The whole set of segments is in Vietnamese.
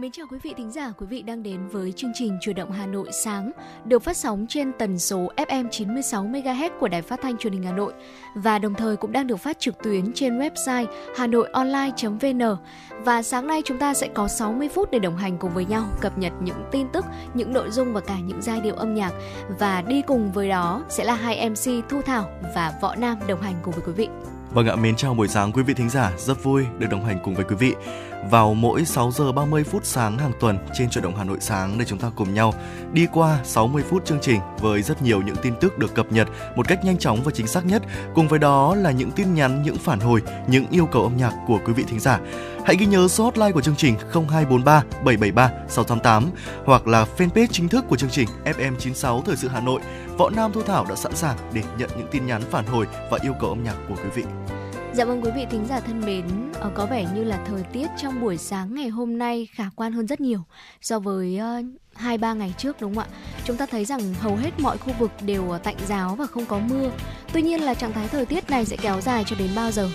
Mến chào quý vị thính giả, quý vị đang đến với chương trình Chủ động Hà Nội sáng được phát sóng trên tần số FM 96 MHz của Đài Phát thanh Truyền hình Hà Nội và đồng thời cũng đang được phát trực tuyến trên website hanoionline.vn. Và sáng nay chúng ta sẽ có 60 phút để đồng hành cùng với nhau cập nhật những tin tức, những nội dung và cả những giai điệu âm nhạc và đi cùng với đó sẽ là hai MC Thu Thảo và Võ Nam đồng hành cùng với quý vị. Vâng ạ, mến chào buổi sáng quý vị thính giả, rất vui được đồng hành cùng với quý vị vào mỗi 6 giờ 30 phút sáng hàng tuần trên chuyển động Hà Nội sáng để chúng ta cùng nhau đi qua 60 phút chương trình với rất nhiều những tin tức được cập nhật một cách nhanh chóng và chính xác nhất. Cùng với đó là những tin nhắn, những phản hồi, những yêu cầu âm nhạc của quý vị thính giả. Hãy ghi nhớ số hotline của chương trình 0243 773 688 hoặc là fanpage chính thức của chương trình FM96 Thời sự Hà Nội. Võ Nam Thu Thảo đã sẵn sàng để nhận những tin nhắn phản hồi và yêu cầu âm nhạc của quý vị. Dạ vâng quý vị thính giả thân mến, ờ, có vẻ như là thời tiết trong buổi sáng ngày hôm nay khả quan hơn rất nhiều so với uh, hai ba ngày trước đúng không ạ? Chúng ta thấy rằng hầu hết mọi khu vực đều ờ, tạnh giáo và không có mưa. Tuy nhiên là trạng thái thời tiết này sẽ kéo dài cho đến bao giờ?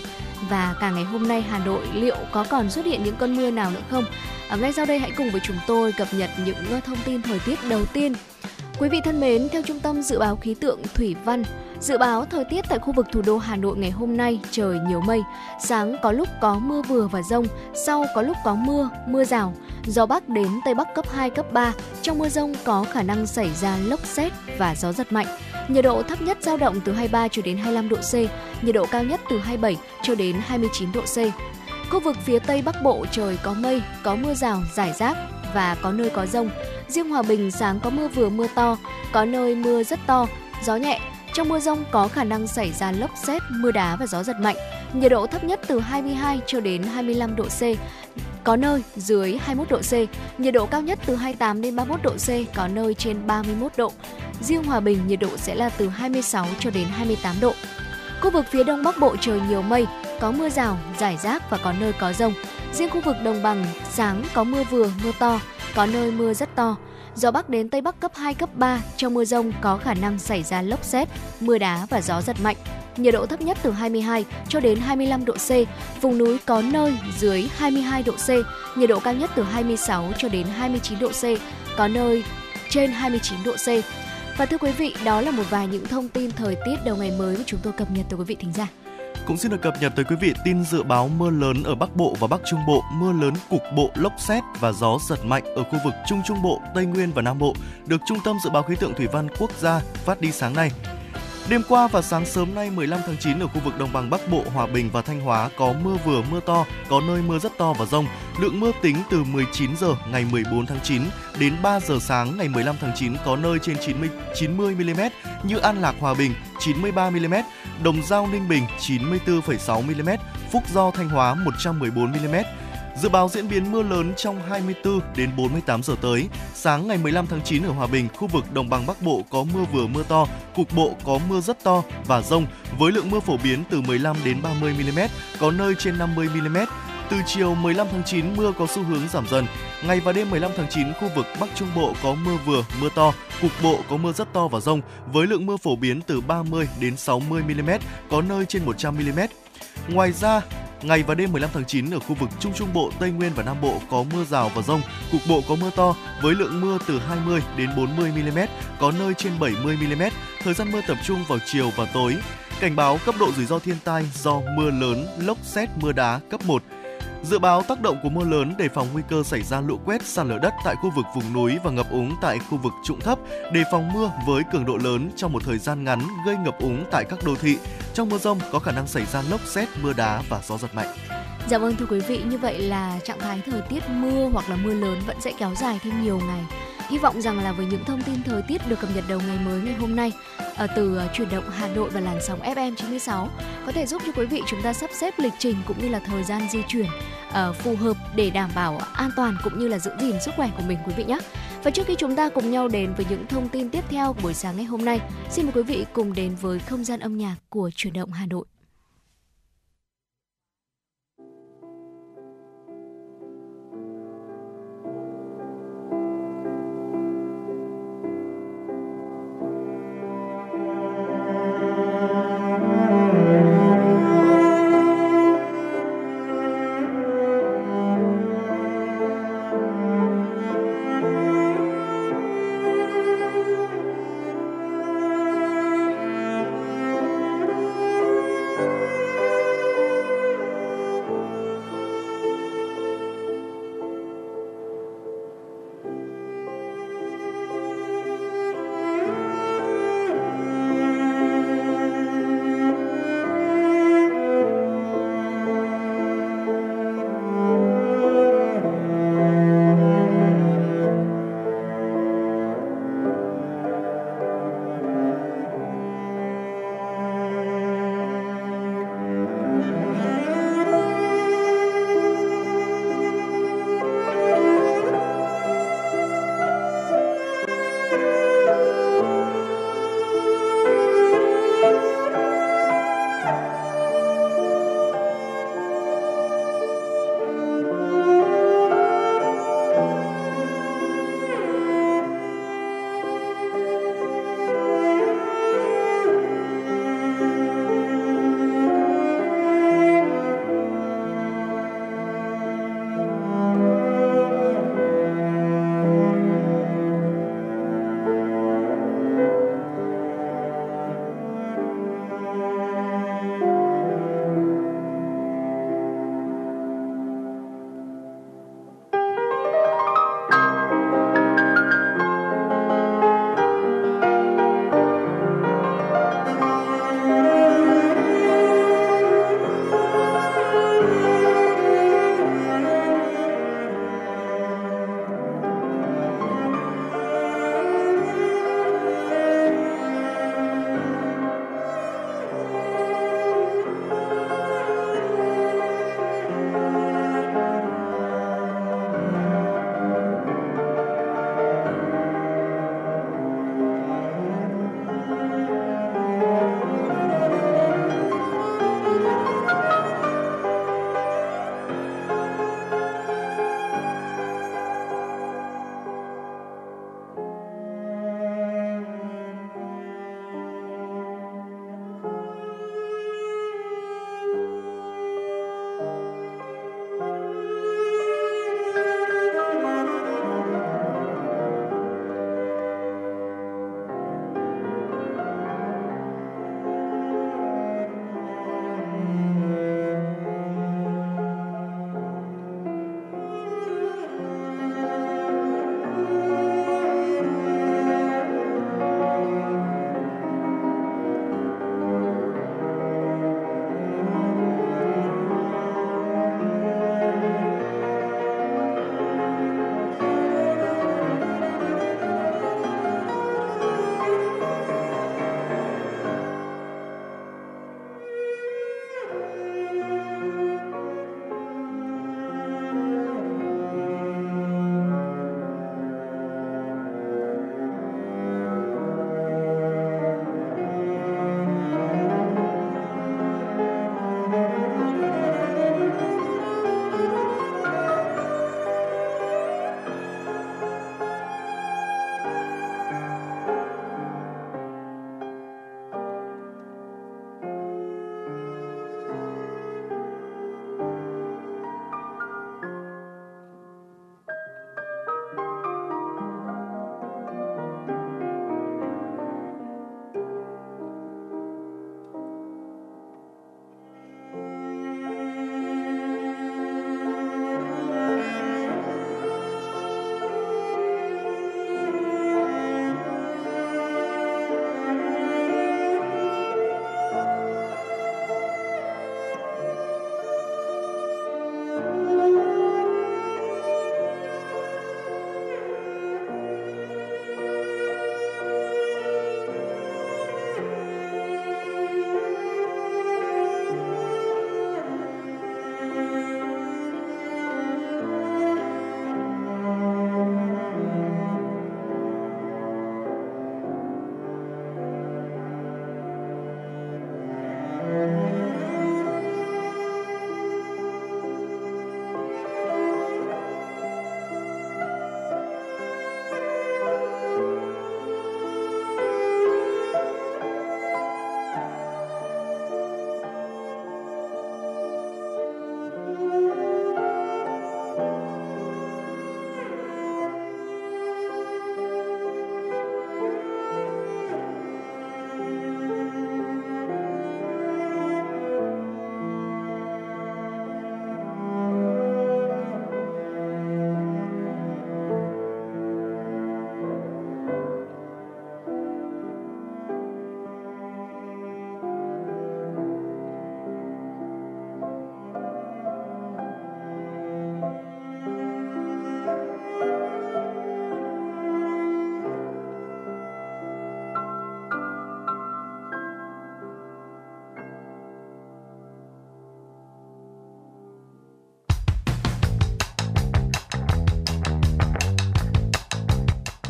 Và cả ngày hôm nay Hà Nội liệu có còn xuất hiện những cơn mưa nào nữa không? À, ngay sau đây hãy cùng với chúng tôi cập nhật những thông tin thời tiết đầu tiên. Quý vị thân mến, theo Trung tâm Dự báo Khí tượng Thủy Văn, Dự báo thời tiết tại khu vực thủ đô Hà Nội ngày hôm nay trời nhiều mây, sáng có lúc có mưa vừa và rông, sau có lúc có mưa, mưa rào, gió bắc đến tây bắc cấp 2 cấp 3. Trong mưa rông có khả năng xảy ra lốc xét và gió giật mạnh. Nhiệt độ thấp nhất dao động từ 23 cho đến 25 độ C, nhiệt độ cao nhất từ 27 cho đến 29 độ C. Khu vực phía Tây Bắc Bộ trời có mây, có mưa rào, rải rác và có nơi có rông. Riêng Hòa Bình sáng có mưa vừa mưa to, có nơi mưa rất to, gió nhẹ, trong mưa rông có khả năng xảy ra lốc xét, mưa đá và gió giật mạnh. Nhiệt độ thấp nhất từ 22 cho đến 25 độ C, có nơi dưới 21 độ C. Nhiệt độ cao nhất từ 28 đến 31 độ C, có nơi trên 31 độ. Riêng Hòa Bình nhiệt độ sẽ là từ 26 cho đến 28 độ. Khu vực phía Đông Bắc Bộ trời nhiều mây, có mưa rào, rải rác và có nơi có rông. Riêng khu vực Đồng Bằng sáng có mưa vừa, mưa to, có nơi mưa rất to Gió Bắc đến Tây Bắc cấp 2, cấp 3, trong mưa rông có khả năng xảy ra lốc xét, mưa đá và gió giật mạnh. Nhiệt độ thấp nhất từ 22 cho đến 25 độ C, vùng núi có nơi dưới 22 độ C, nhiệt độ cao nhất từ 26 cho đến 29 độ C, có nơi trên 29 độ C. Và thưa quý vị, đó là một vài những thông tin thời tiết đầu ngày mới mà chúng tôi cập nhật tới quý vị thính giả. Cũng xin được cập nhật tới quý vị tin dự báo mưa lớn ở Bắc Bộ và Bắc Trung Bộ, mưa lớn cục bộ, lốc xét và gió giật mạnh ở khu vực Trung Trung Bộ, Tây Nguyên và Nam Bộ được Trung tâm Dự báo Khí tượng Thủy văn Quốc gia phát đi sáng nay. Đêm qua và sáng sớm nay 15 tháng 9 ở khu vực đồng bằng Bắc Bộ, Hòa Bình và Thanh Hóa có mưa vừa mưa to, có nơi mưa rất to và rông. Lượng mưa tính từ 19 giờ ngày 14 tháng 9 đến 3 giờ sáng ngày 15 tháng 9 có nơi trên 90 90 mm như An Lạc Hòa Bình 93 mm, Đồng Giao Ninh Bình 94,6 mm, Phúc Do Thanh Hóa 114 mm. Dự báo diễn biến mưa lớn trong 24 đến 48 giờ tới. Sáng ngày 15 tháng 9 ở Hòa Bình, khu vực đồng bằng Bắc Bộ có mưa vừa mưa to, cục bộ có mưa rất to và rông với lượng mưa phổ biến từ 15 đến 30 mm, có nơi trên 50 mm. Từ chiều 15 tháng 9 mưa có xu hướng giảm dần. Ngày và đêm 15 tháng 9 khu vực Bắc Trung Bộ có mưa vừa, mưa to, cục bộ có mưa rất to và rông với lượng mưa phổ biến từ 30 đến 60 mm, có nơi trên 100 mm. Ngoài ra, Ngày và đêm 15 tháng 9 ở khu vực Trung Trung Bộ, Tây Nguyên và Nam Bộ có mưa rào và rông, cục bộ có mưa to với lượng mưa từ 20 đến 40 mm, có nơi trên 70 mm. Thời gian mưa tập trung vào chiều và tối. Cảnh báo cấp độ rủi ro thiên tai do mưa lớn, lốc xét, mưa đá cấp 1, Dự báo tác động của mưa lớn đề phòng nguy cơ xảy ra lũ quét, sạt lở đất tại khu vực vùng núi và ngập úng tại khu vực trũng thấp, đề phòng mưa với cường độ lớn trong một thời gian ngắn gây ngập úng tại các đô thị. Trong mưa rông có khả năng xảy ra lốc xét, mưa đá và gió giật mạnh. Dạ vâng thưa quý vị, như vậy là trạng thái thời tiết mưa hoặc là mưa lớn vẫn sẽ kéo dài thêm nhiều ngày. Hy vọng rằng là với những thông tin thời tiết được cập nhật đầu ngày mới ngày hôm nay ở từ ờ, chuyển động Hà Nội và làn sóng FM 96 có thể giúp cho quý vị chúng ta sắp xếp lịch trình cũng như là thời gian di chuyển uh, phù hợp để đảm bảo an toàn cũng như là giữ gìn sức khỏe của mình quý vị nhé. Và trước khi chúng ta cùng nhau đến với những thông tin tiếp theo buổi sáng ngày hôm nay, xin mời quý vị cùng đến với không gian âm nhạc của chuyển động Hà Nội.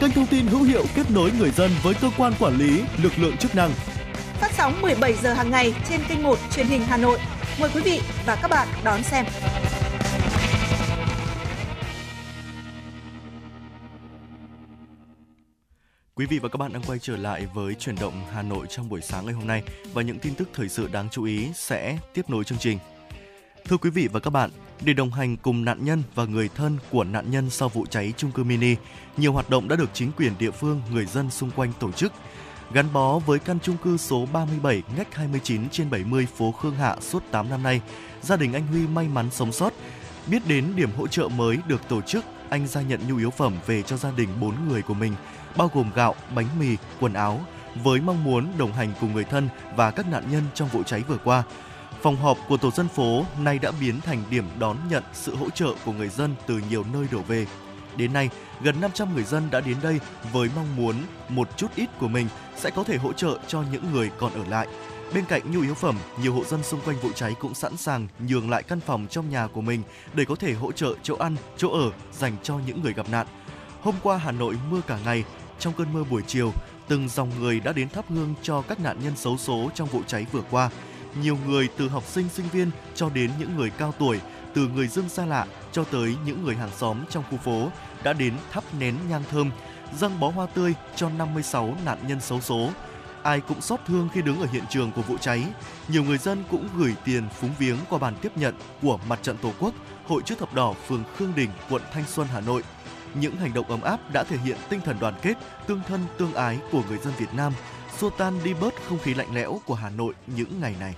kênh thông tin hữu hiệu kết nối người dân với cơ quan quản lý, lực lượng chức năng. Phát sóng 17 giờ hàng ngày trên kênh 1 truyền hình Hà Nội. Mời quý vị và các bạn đón xem. Quý vị và các bạn đang quay trở lại với chuyển động Hà Nội trong buổi sáng ngày hôm nay và những tin tức thời sự đáng chú ý sẽ tiếp nối chương trình. Thưa quý vị và các bạn, để đồng hành cùng nạn nhân và người thân của nạn nhân sau vụ cháy trung cư mini, nhiều hoạt động đã được chính quyền địa phương, người dân xung quanh tổ chức. Gắn bó với căn chung cư số 37 ngách 29 trên 70 phố Khương Hạ suốt 8 năm nay, gia đình anh Huy may mắn sống sót. Biết đến điểm hỗ trợ mới được tổ chức, anh ra nhận nhu yếu phẩm về cho gia đình 4 người của mình, bao gồm gạo, bánh mì, quần áo, với mong muốn đồng hành cùng người thân và các nạn nhân trong vụ cháy vừa qua. Phòng họp của tổ dân phố nay đã biến thành điểm đón nhận sự hỗ trợ của người dân từ nhiều nơi đổ về. Đến nay, gần 500 người dân đã đến đây với mong muốn một chút ít của mình sẽ có thể hỗ trợ cho những người còn ở lại. Bên cạnh nhu yếu phẩm, nhiều hộ dân xung quanh vụ cháy cũng sẵn sàng nhường lại căn phòng trong nhà của mình để có thể hỗ trợ chỗ ăn, chỗ ở dành cho những người gặp nạn. Hôm qua Hà Nội mưa cả ngày, trong cơn mưa buổi chiều, từng dòng người đã đến thắp hương cho các nạn nhân xấu số trong vụ cháy vừa qua nhiều người từ học sinh sinh viên cho đến những người cao tuổi, từ người dân xa lạ cho tới những người hàng xóm trong khu phố đã đến thắp nén nhang thơm, dâng bó hoa tươi cho 56 nạn nhân xấu số. Ai cũng xót thương khi đứng ở hiện trường của vụ cháy. Nhiều người dân cũng gửi tiền phúng viếng qua bàn tiếp nhận của Mặt trận Tổ quốc, Hội chữ thập đỏ phường Khương Đình, quận Thanh Xuân, Hà Nội. Những hành động ấm áp đã thể hiện tinh thần đoàn kết, tương thân tương ái của người dân Việt Nam – xua tan đi bớt không khí lạnh lẽo của Hà Nội những ngày này.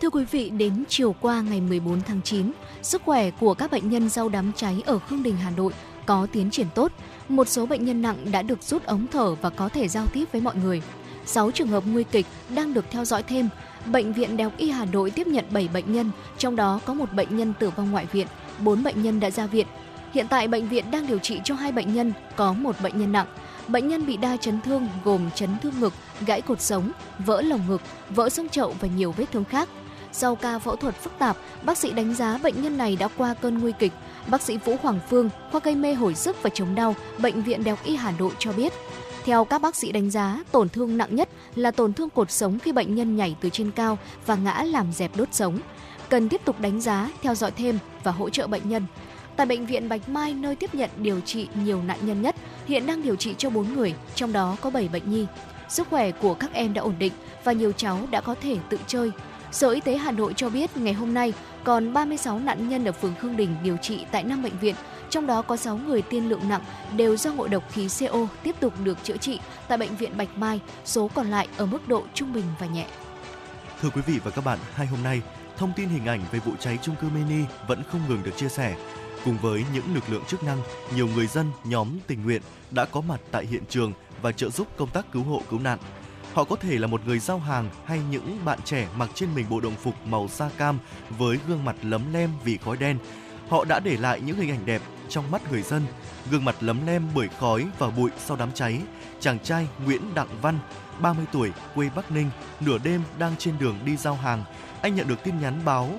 Thưa quý vị, đến chiều qua ngày 14 tháng 9, sức khỏe của các bệnh nhân sau đám cháy ở Khương Đình, Hà Nội có tiến triển tốt. Một số bệnh nhân nặng đã được rút ống thở và có thể giao tiếp với mọi người. 6 trường hợp nguy kịch đang được theo dõi thêm. Bệnh viện Đại học Y Hà Nội tiếp nhận 7 bệnh nhân, trong đó có một bệnh nhân tử vong ngoại viện, 4 bệnh nhân đã ra viện. Hiện tại bệnh viện đang điều trị cho hai bệnh nhân, có một bệnh nhân nặng. Bệnh nhân bị đa chấn thương gồm chấn thương ngực, gãy cột sống, vỡ lồng ngực, vỡ xương chậu và nhiều vết thương khác. Sau ca phẫu thuật phức tạp, bác sĩ đánh giá bệnh nhân này đã qua cơn nguy kịch. Bác sĩ Vũ Hoàng Phương, khoa gây mê hồi sức và chống đau, bệnh viện Đại học Y Hà Nội cho biết, theo các bác sĩ đánh giá, tổn thương nặng nhất là tổn thương cột sống khi bệnh nhân nhảy từ trên cao và ngã làm dẹp đốt sống. Cần tiếp tục đánh giá, theo dõi thêm và hỗ trợ bệnh nhân. Tại bệnh viện Bạch Mai nơi tiếp nhận điều trị nhiều nạn nhân nhất, hiện đang điều trị cho 4 người, trong đó có 7 bệnh nhi. Sức khỏe của các em đã ổn định và nhiều cháu đã có thể tự chơi. Sở Y tế Hà Nội cho biết ngày hôm nay còn 36 nạn nhân ở phường Khương Đình điều trị tại 5 bệnh viện, trong đó có 6 người tiên lượng nặng đều do ngộ độc khí CO tiếp tục được chữa trị tại bệnh viện Bạch Mai, số còn lại ở mức độ trung bình và nhẹ. Thưa quý vị và các bạn, hai hôm nay, thông tin hình ảnh về vụ cháy chung cư mini vẫn không ngừng được chia sẻ. Cùng với những lực lượng chức năng, nhiều người dân, nhóm tình nguyện đã có mặt tại hiện trường và trợ giúp công tác cứu hộ cứu nạn. Họ có thể là một người giao hàng hay những bạn trẻ mặc trên mình bộ đồng phục màu da cam với gương mặt lấm lem vì khói đen. Họ đã để lại những hình ảnh đẹp trong mắt người dân, gương mặt lấm lem bởi khói và bụi sau đám cháy. Chàng trai Nguyễn Đặng Văn, 30 tuổi, quê Bắc Ninh, nửa đêm đang trên đường đi giao hàng. Anh nhận được tin nhắn báo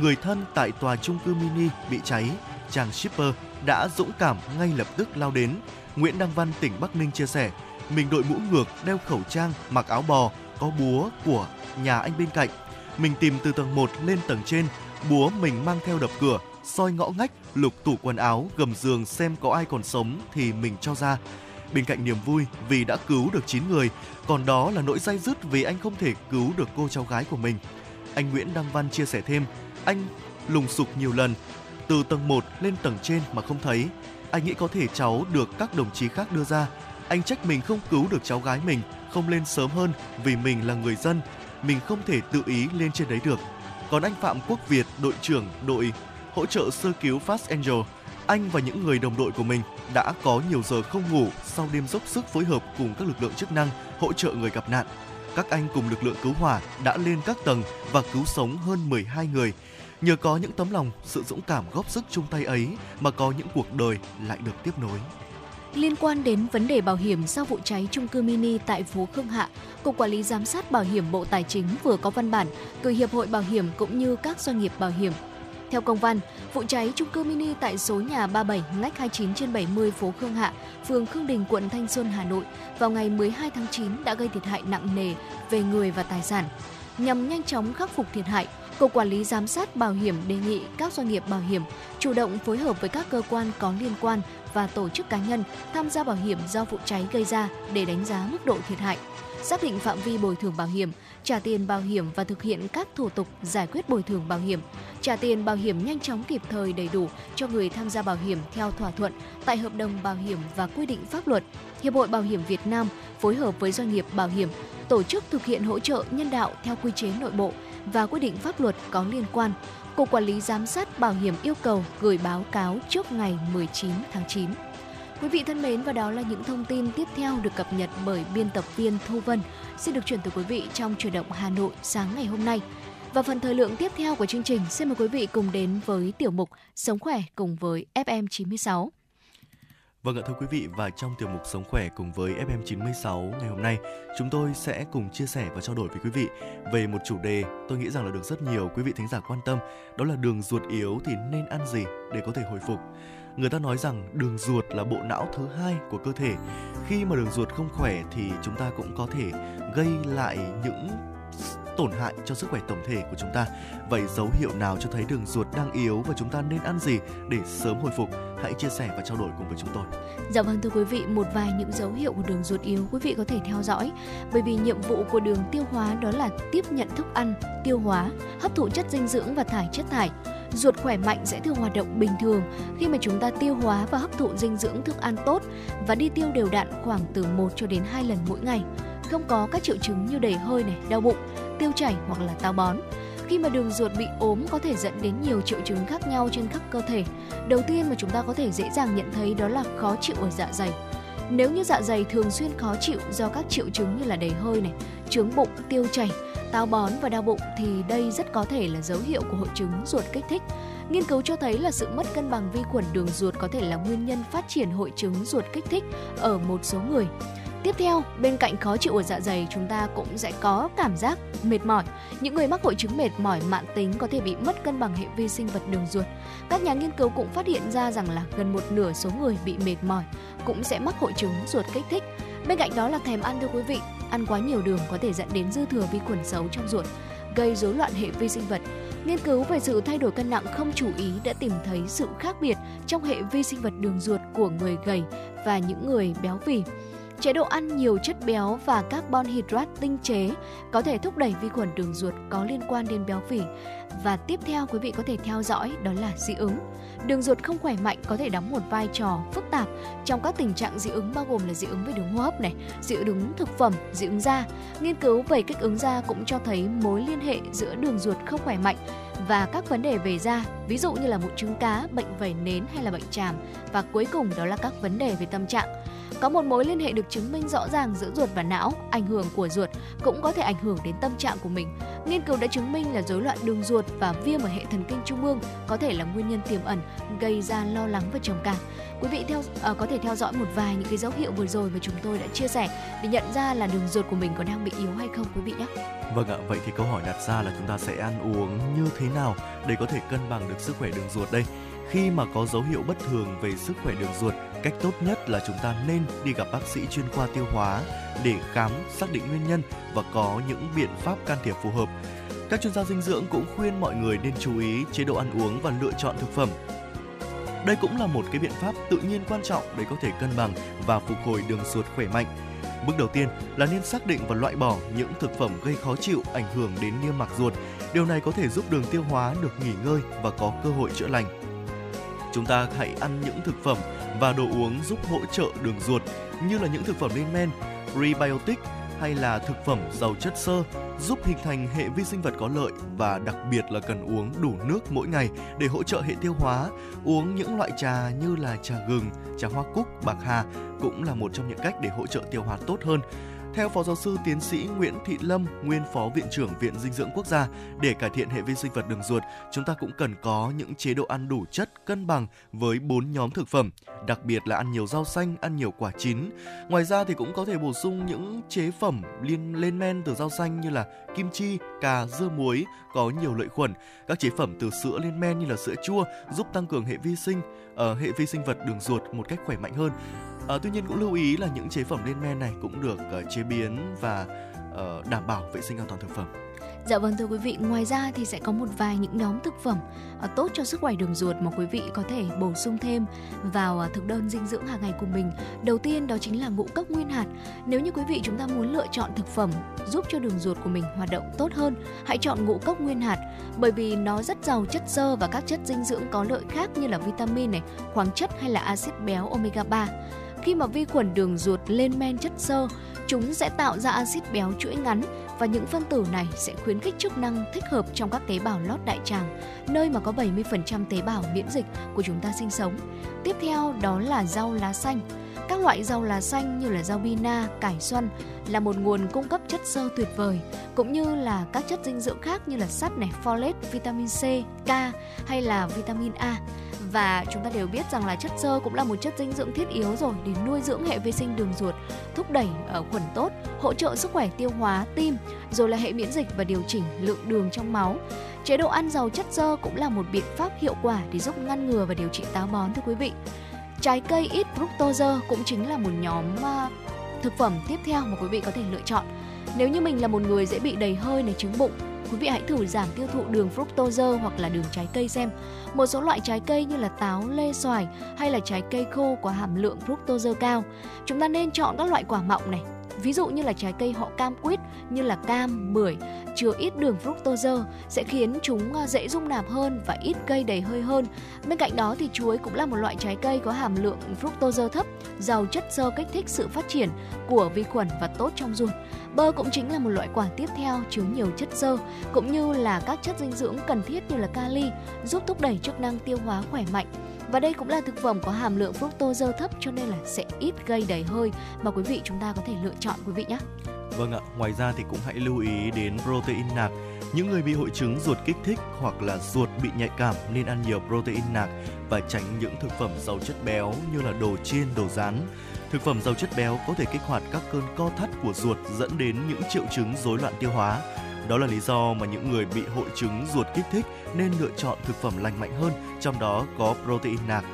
người thân tại tòa trung cư mini bị cháy, chàng shipper đã dũng cảm ngay lập tức lao đến. Nguyễn Đăng Văn tỉnh Bắc Ninh chia sẻ, mình đội mũ ngược, đeo khẩu trang, mặc áo bò, có búa của nhà anh bên cạnh. Mình tìm từ tầng 1 lên tầng trên, búa mình mang theo đập cửa, soi ngõ ngách, lục tủ quần áo, gầm giường xem có ai còn sống thì mình cho ra. Bên cạnh niềm vui vì đã cứu được 9 người, còn đó là nỗi day dứt vì anh không thể cứu được cô cháu gái của mình. Anh Nguyễn Đăng Văn chia sẻ thêm, anh lùng sục nhiều lần, từ tầng 1 lên tầng trên mà không thấy. Anh nghĩ có thể cháu được các đồng chí khác đưa ra. Anh trách mình không cứu được cháu gái mình, không lên sớm hơn vì mình là người dân, mình không thể tự ý lên trên đấy được. Còn anh Phạm Quốc Việt, đội trưởng đội hỗ trợ sơ cứu Fast Angel, anh và những người đồng đội của mình đã có nhiều giờ không ngủ sau đêm dốc sức phối hợp cùng các lực lượng chức năng hỗ trợ người gặp nạn. Các anh cùng lực lượng cứu hỏa đã lên các tầng và cứu sống hơn 12 người. Nhờ có những tấm lòng, sự dũng cảm góp sức chung tay ấy mà có những cuộc đời lại được tiếp nối. Liên quan đến vấn đề bảo hiểm sau vụ cháy trung cư mini tại phố Khương Hạ, Cục Quản lý Giám sát Bảo hiểm Bộ Tài chính vừa có văn bản gửi Hiệp hội Bảo hiểm cũng như các doanh nghiệp bảo hiểm. Theo công văn, vụ cháy trung cư mini tại số nhà 37 ngách 29 trên 70 phố Khương Hạ, phường Khương Đình, quận Thanh Xuân, Hà Nội vào ngày 12 tháng 9 đã gây thiệt hại nặng nề về người và tài sản. Nhằm nhanh chóng khắc phục thiệt hại, Cục Quản lý Giám sát Bảo hiểm đề nghị các doanh nghiệp bảo hiểm chủ động phối hợp với các cơ quan có liên quan và tổ chức cá nhân tham gia bảo hiểm do vụ cháy gây ra để đánh giá mức độ thiệt hại, xác định phạm vi bồi thường bảo hiểm, trả tiền bảo hiểm và thực hiện các thủ tục giải quyết bồi thường bảo hiểm, trả tiền bảo hiểm nhanh chóng kịp thời đầy đủ cho người tham gia bảo hiểm theo thỏa thuận tại hợp đồng bảo hiểm và quy định pháp luật. Hiệp hội Bảo hiểm Việt Nam phối hợp với doanh nghiệp bảo hiểm tổ chức thực hiện hỗ trợ nhân đạo theo quy chế nội bộ và quy định pháp luật có liên quan. Cục Quản lý Giám sát Bảo hiểm yêu cầu gửi báo cáo trước ngày 19 tháng 9. Quý vị thân mến và đó là những thông tin tiếp theo được cập nhật bởi biên tập viên Thu Vân xin được chuyển tới quý vị trong chuyển động Hà Nội sáng ngày hôm nay. Và phần thời lượng tiếp theo của chương trình, xin mời quý vị cùng đến với tiểu mục Sống khỏe cùng với FM 96. Vâng ạ thưa quý vị và trong tiểu mục Sống khỏe cùng với FM96 ngày hôm nay, chúng tôi sẽ cùng chia sẻ và trao đổi với quý vị về một chủ đề tôi nghĩ rằng là được rất nhiều quý vị thính giả quan tâm, đó là đường ruột yếu thì nên ăn gì để có thể hồi phục. Người ta nói rằng đường ruột là bộ não thứ hai của cơ thể. Khi mà đường ruột không khỏe thì chúng ta cũng có thể gây lại những tổn hại cho sức khỏe tổng thể của chúng ta. Vậy dấu hiệu nào cho thấy đường ruột đang yếu và chúng ta nên ăn gì để sớm hồi phục? Hãy chia sẻ và trao đổi cùng với chúng tôi. Dạ vâng thưa quý vị, một vài những dấu hiệu của đường ruột yếu quý vị có thể theo dõi bởi vì nhiệm vụ của đường tiêu hóa đó là tiếp nhận thức ăn, tiêu hóa, hấp thụ chất dinh dưỡng và thải chất thải ruột khỏe mạnh sẽ thường hoạt động bình thường khi mà chúng ta tiêu hóa và hấp thụ dinh dưỡng thức ăn tốt và đi tiêu đều đặn khoảng từ 1 cho đến 2 lần mỗi ngày. Không có các triệu chứng như đầy hơi này, đau bụng, tiêu chảy hoặc là táo bón. Khi mà đường ruột bị ốm có thể dẫn đến nhiều triệu chứng khác nhau trên khắp cơ thể. Đầu tiên mà chúng ta có thể dễ dàng nhận thấy đó là khó chịu ở dạ dày. Nếu như dạ dày thường xuyên khó chịu do các triệu chứng như là đầy hơi này, trướng bụng, tiêu chảy, táo bón và đau bụng thì đây rất có thể là dấu hiệu của hội chứng ruột kích thích. Nghiên cứu cho thấy là sự mất cân bằng vi khuẩn đường ruột có thể là nguyên nhân phát triển hội chứng ruột kích thích ở một số người. Tiếp theo, bên cạnh khó chịu ở dạ dày, chúng ta cũng sẽ có cảm giác mệt mỏi. Những người mắc hội chứng mệt mỏi mãn tính có thể bị mất cân bằng hệ vi sinh vật đường ruột. Các nhà nghiên cứu cũng phát hiện ra rằng là gần một nửa số người bị mệt mỏi cũng sẽ mắc hội chứng ruột kích thích. Bên cạnh đó là thèm ăn thưa quý vị, ăn quá nhiều đường có thể dẫn đến dư thừa vi khuẩn xấu trong ruột, gây rối loạn hệ vi sinh vật. Nghiên cứu về sự thay đổi cân nặng không chú ý đã tìm thấy sự khác biệt trong hệ vi sinh vật đường ruột của người gầy và những người béo phì. Chế độ ăn nhiều chất béo và carbon hydrate tinh chế có thể thúc đẩy vi khuẩn đường ruột có liên quan đến béo phì. Và tiếp theo quý vị có thể theo dõi đó là dị ứng. Đường ruột không khỏe mạnh có thể đóng một vai trò phức tạp trong các tình trạng dị ứng bao gồm là dị ứng về đường hô hấp này, dị ứng thực phẩm, dị ứng da. Nghiên cứu về kích ứng da cũng cho thấy mối liên hệ giữa đường ruột không khỏe mạnh và các vấn đề về da, ví dụ như là mụn trứng cá, bệnh vẩy nến hay là bệnh tràm và cuối cùng đó là các vấn đề về tâm trạng. Có một mối liên hệ được chứng minh rõ ràng giữa ruột và não, ảnh hưởng của ruột cũng có thể ảnh hưởng đến tâm trạng của mình. Nghiên cứu đã chứng minh là rối loạn đường ruột và viêm ở hệ thần kinh trung ương có thể là nguyên nhân tiềm ẩn gây ra lo lắng và trầm cảm. Quý vị theo uh, có thể theo dõi một vài những cái dấu hiệu vừa rồi mà chúng tôi đã chia sẻ để nhận ra là đường ruột của mình có đang bị yếu hay không quý vị nhé. Vâng ạ, vậy thì câu hỏi đặt ra là chúng ta sẽ ăn uống như thế nào để có thể cân bằng được sức khỏe đường ruột đây? Khi mà có dấu hiệu bất thường về sức khỏe đường ruột, cách tốt nhất là chúng ta nên đi gặp bác sĩ chuyên khoa tiêu hóa để khám, xác định nguyên nhân và có những biện pháp can thiệp phù hợp. Các chuyên gia dinh dưỡng cũng khuyên mọi người nên chú ý chế độ ăn uống và lựa chọn thực phẩm đây cũng là một cái biện pháp tự nhiên quan trọng để có thể cân bằng và phục hồi đường ruột khỏe mạnh. Bước đầu tiên là nên xác định và loại bỏ những thực phẩm gây khó chịu, ảnh hưởng đến niêm mạc ruột. Điều này có thể giúp đường tiêu hóa được nghỉ ngơi và có cơ hội chữa lành. Chúng ta hãy ăn những thực phẩm và đồ uống giúp hỗ trợ đường ruột như là những thực phẩm lên men, prebiotic hay là thực phẩm giàu chất xơ giúp hình thành hệ vi sinh vật có lợi và đặc biệt là cần uống đủ nước mỗi ngày để hỗ trợ hệ tiêu hóa. Uống những loại trà như là trà gừng, trà hoa cúc, bạc hà cũng là một trong những cách để hỗ trợ tiêu hóa tốt hơn. Theo Phó Giáo sư Tiến sĩ Nguyễn Thị Lâm, nguyên Phó Viện trưởng Viện Dinh dưỡng Quốc gia, để cải thiện hệ vi sinh vật đường ruột, chúng ta cũng cần có những chế độ ăn đủ chất cân bằng với bốn nhóm thực phẩm, đặc biệt là ăn nhiều rau xanh, ăn nhiều quả chín. Ngoài ra thì cũng có thể bổ sung những chế phẩm liên lên men từ rau xanh như là kim chi, cà, dưa muối có nhiều lợi khuẩn. Các chế phẩm từ sữa lên men như là sữa chua giúp tăng cường hệ vi sinh, uh, hệ vi sinh vật đường ruột một cách khỏe mạnh hơn. À, tuy nhiên cũng lưu ý là những chế phẩm lên men này cũng được uh, chế biến và uh, đảm bảo vệ sinh an toàn thực phẩm. Dạ vâng thưa quý vị, ngoài ra thì sẽ có một vài những nhóm thực phẩm uh, tốt cho sức khỏe đường ruột mà quý vị có thể bổ sung thêm vào uh, thực đơn dinh dưỡng hàng ngày của mình. Đầu tiên đó chính là ngũ cốc nguyên hạt. Nếu như quý vị chúng ta muốn lựa chọn thực phẩm giúp cho đường ruột của mình hoạt động tốt hơn, hãy chọn ngũ cốc nguyên hạt bởi vì nó rất giàu chất xơ và các chất dinh dưỡng có lợi khác như là vitamin này, khoáng chất hay là axit béo omega 3. Khi mà vi khuẩn đường ruột lên men chất xơ, chúng sẽ tạo ra axit béo chuỗi ngắn và những phân tử này sẽ khuyến khích chức năng thích hợp trong các tế bào lót đại tràng, nơi mà có 70% tế bào miễn dịch của chúng ta sinh sống. Tiếp theo đó là rau lá xanh. Các loại rau lá xanh như là rau bina, cải xoăn là một nguồn cung cấp chất xơ tuyệt vời, cũng như là các chất dinh dưỡng khác như là sắt này, folate, vitamin C, K hay là vitamin A và chúng ta đều biết rằng là chất xơ cũng là một chất dinh dưỡng thiết yếu rồi để nuôi dưỡng hệ vi sinh đường ruột, thúc đẩy ở khuẩn tốt, hỗ trợ sức khỏe tiêu hóa, tim, rồi là hệ miễn dịch và điều chỉnh lượng đường trong máu. Chế độ ăn giàu chất xơ cũng là một biện pháp hiệu quả để giúp ngăn ngừa và điều trị táo bón thưa quý vị. Trái cây ít fructose cũng chính là một nhóm uh, thực phẩm tiếp theo mà quý vị có thể lựa chọn. Nếu như mình là một người dễ bị đầy hơi này trứng bụng quý vị hãy thử giảm tiêu thụ đường fructose hoặc là đường trái cây xem. Một số loại trái cây như là táo, lê, xoài hay là trái cây khô có hàm lượng fructose cao. Chúng ta nên chọn các loại quả mọng này, ví dụ như là trái cây họ cam quýt như là cam, bưởi chứa ít đường fructose sẽ khiến chúng à, dễ dung nạp hơn và ít gây đầy hơi hơn. Bên cạnh đó thì chuối cũng là một loại trái cây có hàm lượng fructose thấp, giàu chất xơ kích thích sự phát triển của vi khuẩn và tốt trong ruột. Bơ cũng chính là một loại quả tiếp theo chứa nhiều chất xơ cũng như là các chất dinh dưỡng cần thiết như là kali giúp thúc đẩy chức năng tiêu hóa khỏe mạnh. Và đây cũng là thực phẩm có hàm lượng fructose thấp cho nên là sẽ ít gây đầy hơi mà quý vị chúng ta có thể lựa chọn quý vị nhé. Vâng ạ, ngoài ra thì cũng hãy lưu ý đến protein nạc. Những người bị hội chứng ruột kích thích hoặc là ruột bị nhạy cảm nên ăn nhiều protein nạc và tránh những thực phẩm giàu chất béo như là đồ chiên, đồ rán. Thực phẩm giàu chất béo có thể kích hoạt các cơn co thắt của ruột dẫn đến những triệu chứng rối loạn tiêu hóa. Đó là lý do mà những người bị hội chứng ruột kích thích nên lựa chọn thực phẩm lành mạnh hơn, trong đó có protein nạc.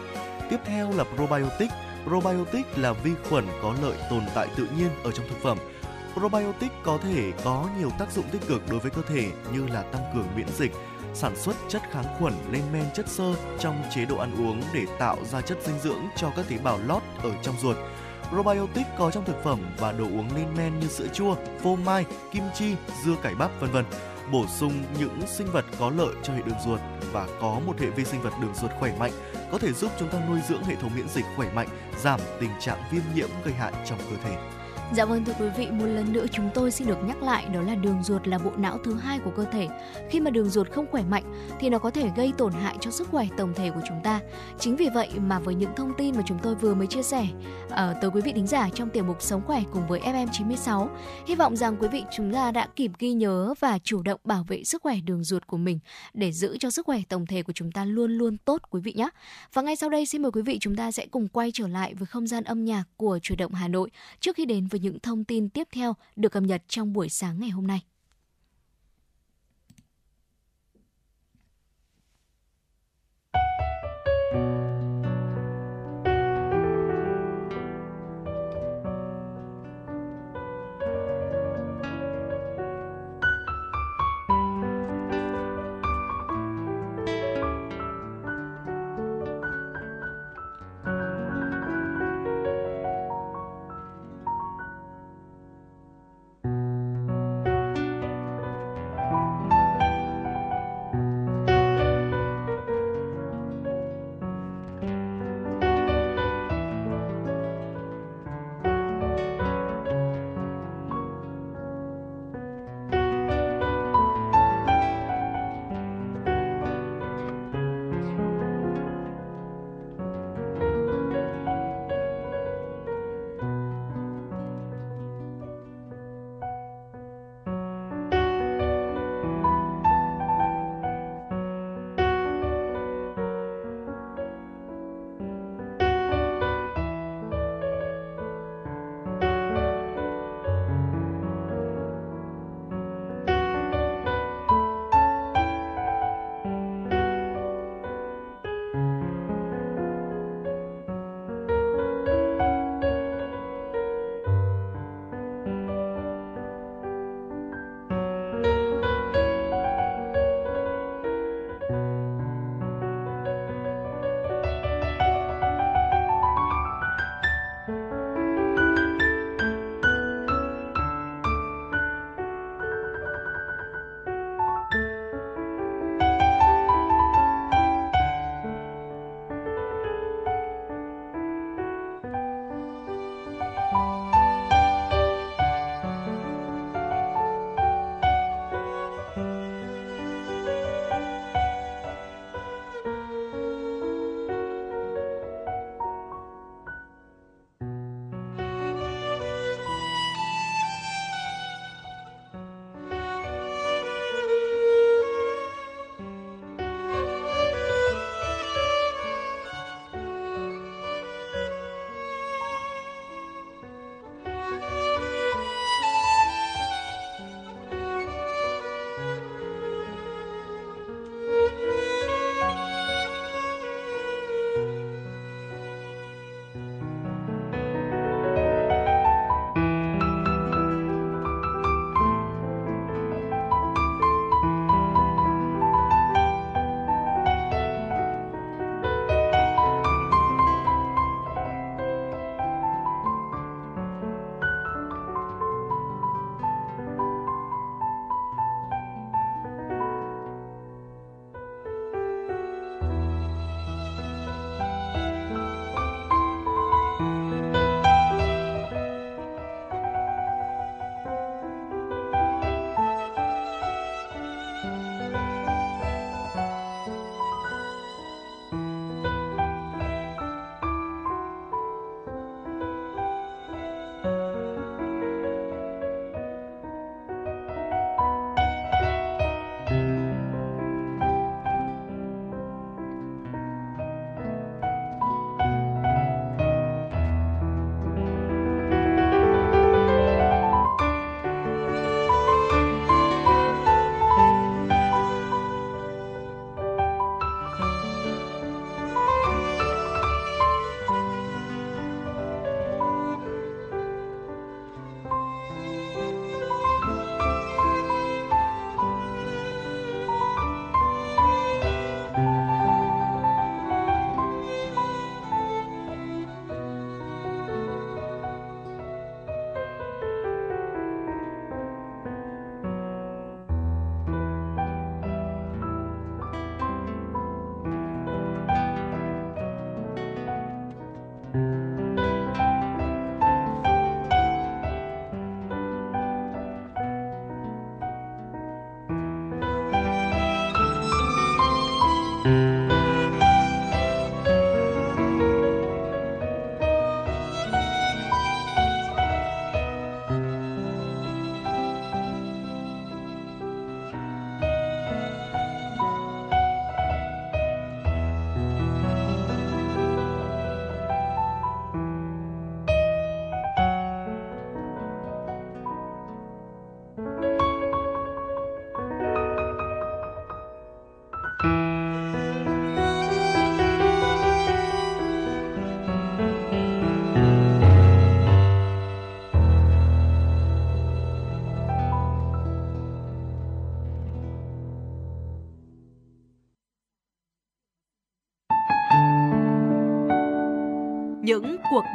Tiếp theo là probiotic. Probiotic là vi khuẩn có lợi tồn tại tự nhiên ở trong thực phẩm. Probiotic có thể có nhiều tác dụng tích cực đối với cơ thể như là tăng cường miễn dịch, sản xuất chất kháng khuẩn lên men chất xơ trong chế độ ăn uống để tạo ra chất dinh dưỡng cho các tế bào lót ở trong ruột Probiotic có trong thực phẩm và đồ uống lên men như sữa chua, phô mai, kim chi, dưa cải bắp vân vân bổ sung những sinh vật có lợi cho hệ đường ruột và có một hệ vi sinh vật đường ruột khỏe mạnh có thể giúp chúng ta nuôi dưỡng hệ thống miễn dịch khỏe mạnh, giảm tình trạng viêm nhiễm gây hại trong cơ thể. Dạ vâng thưa quý vị, một lần nữa chúng tôi xin được nhắc lại đó là đường ruột là bộ não thứ hai của cơ thể. Khi mà đường ruột không khỏe mạnh thì nó có thể gây tổn hại cho sức khỏe tổng thể của chúng ta. Chính vì vậy mà với những thông tin mà chúng tôi vừa mới chia sẻ ờ, uh, tới quý vị thính giả trong tiểu mục Sống khỏe cùng với FM96, hy vọng rằng quý vị chúng ta đã kịp ghi nhớ và chủ động bảo vệ sức khỏe đường ruột của mình để giữ cho sức khỏe tổng thể của chúng ta luôn luôn tốt quý vị nhé. Và ngay sau đây xin mời quý vị chúng ta sẽ cùng quay trở lại với không gian âm nhạc của Chủ động Hà Nội trước khi đến với với những thông tin tiếp theo được cập nhật trong buổi sáng ngày hôm nay.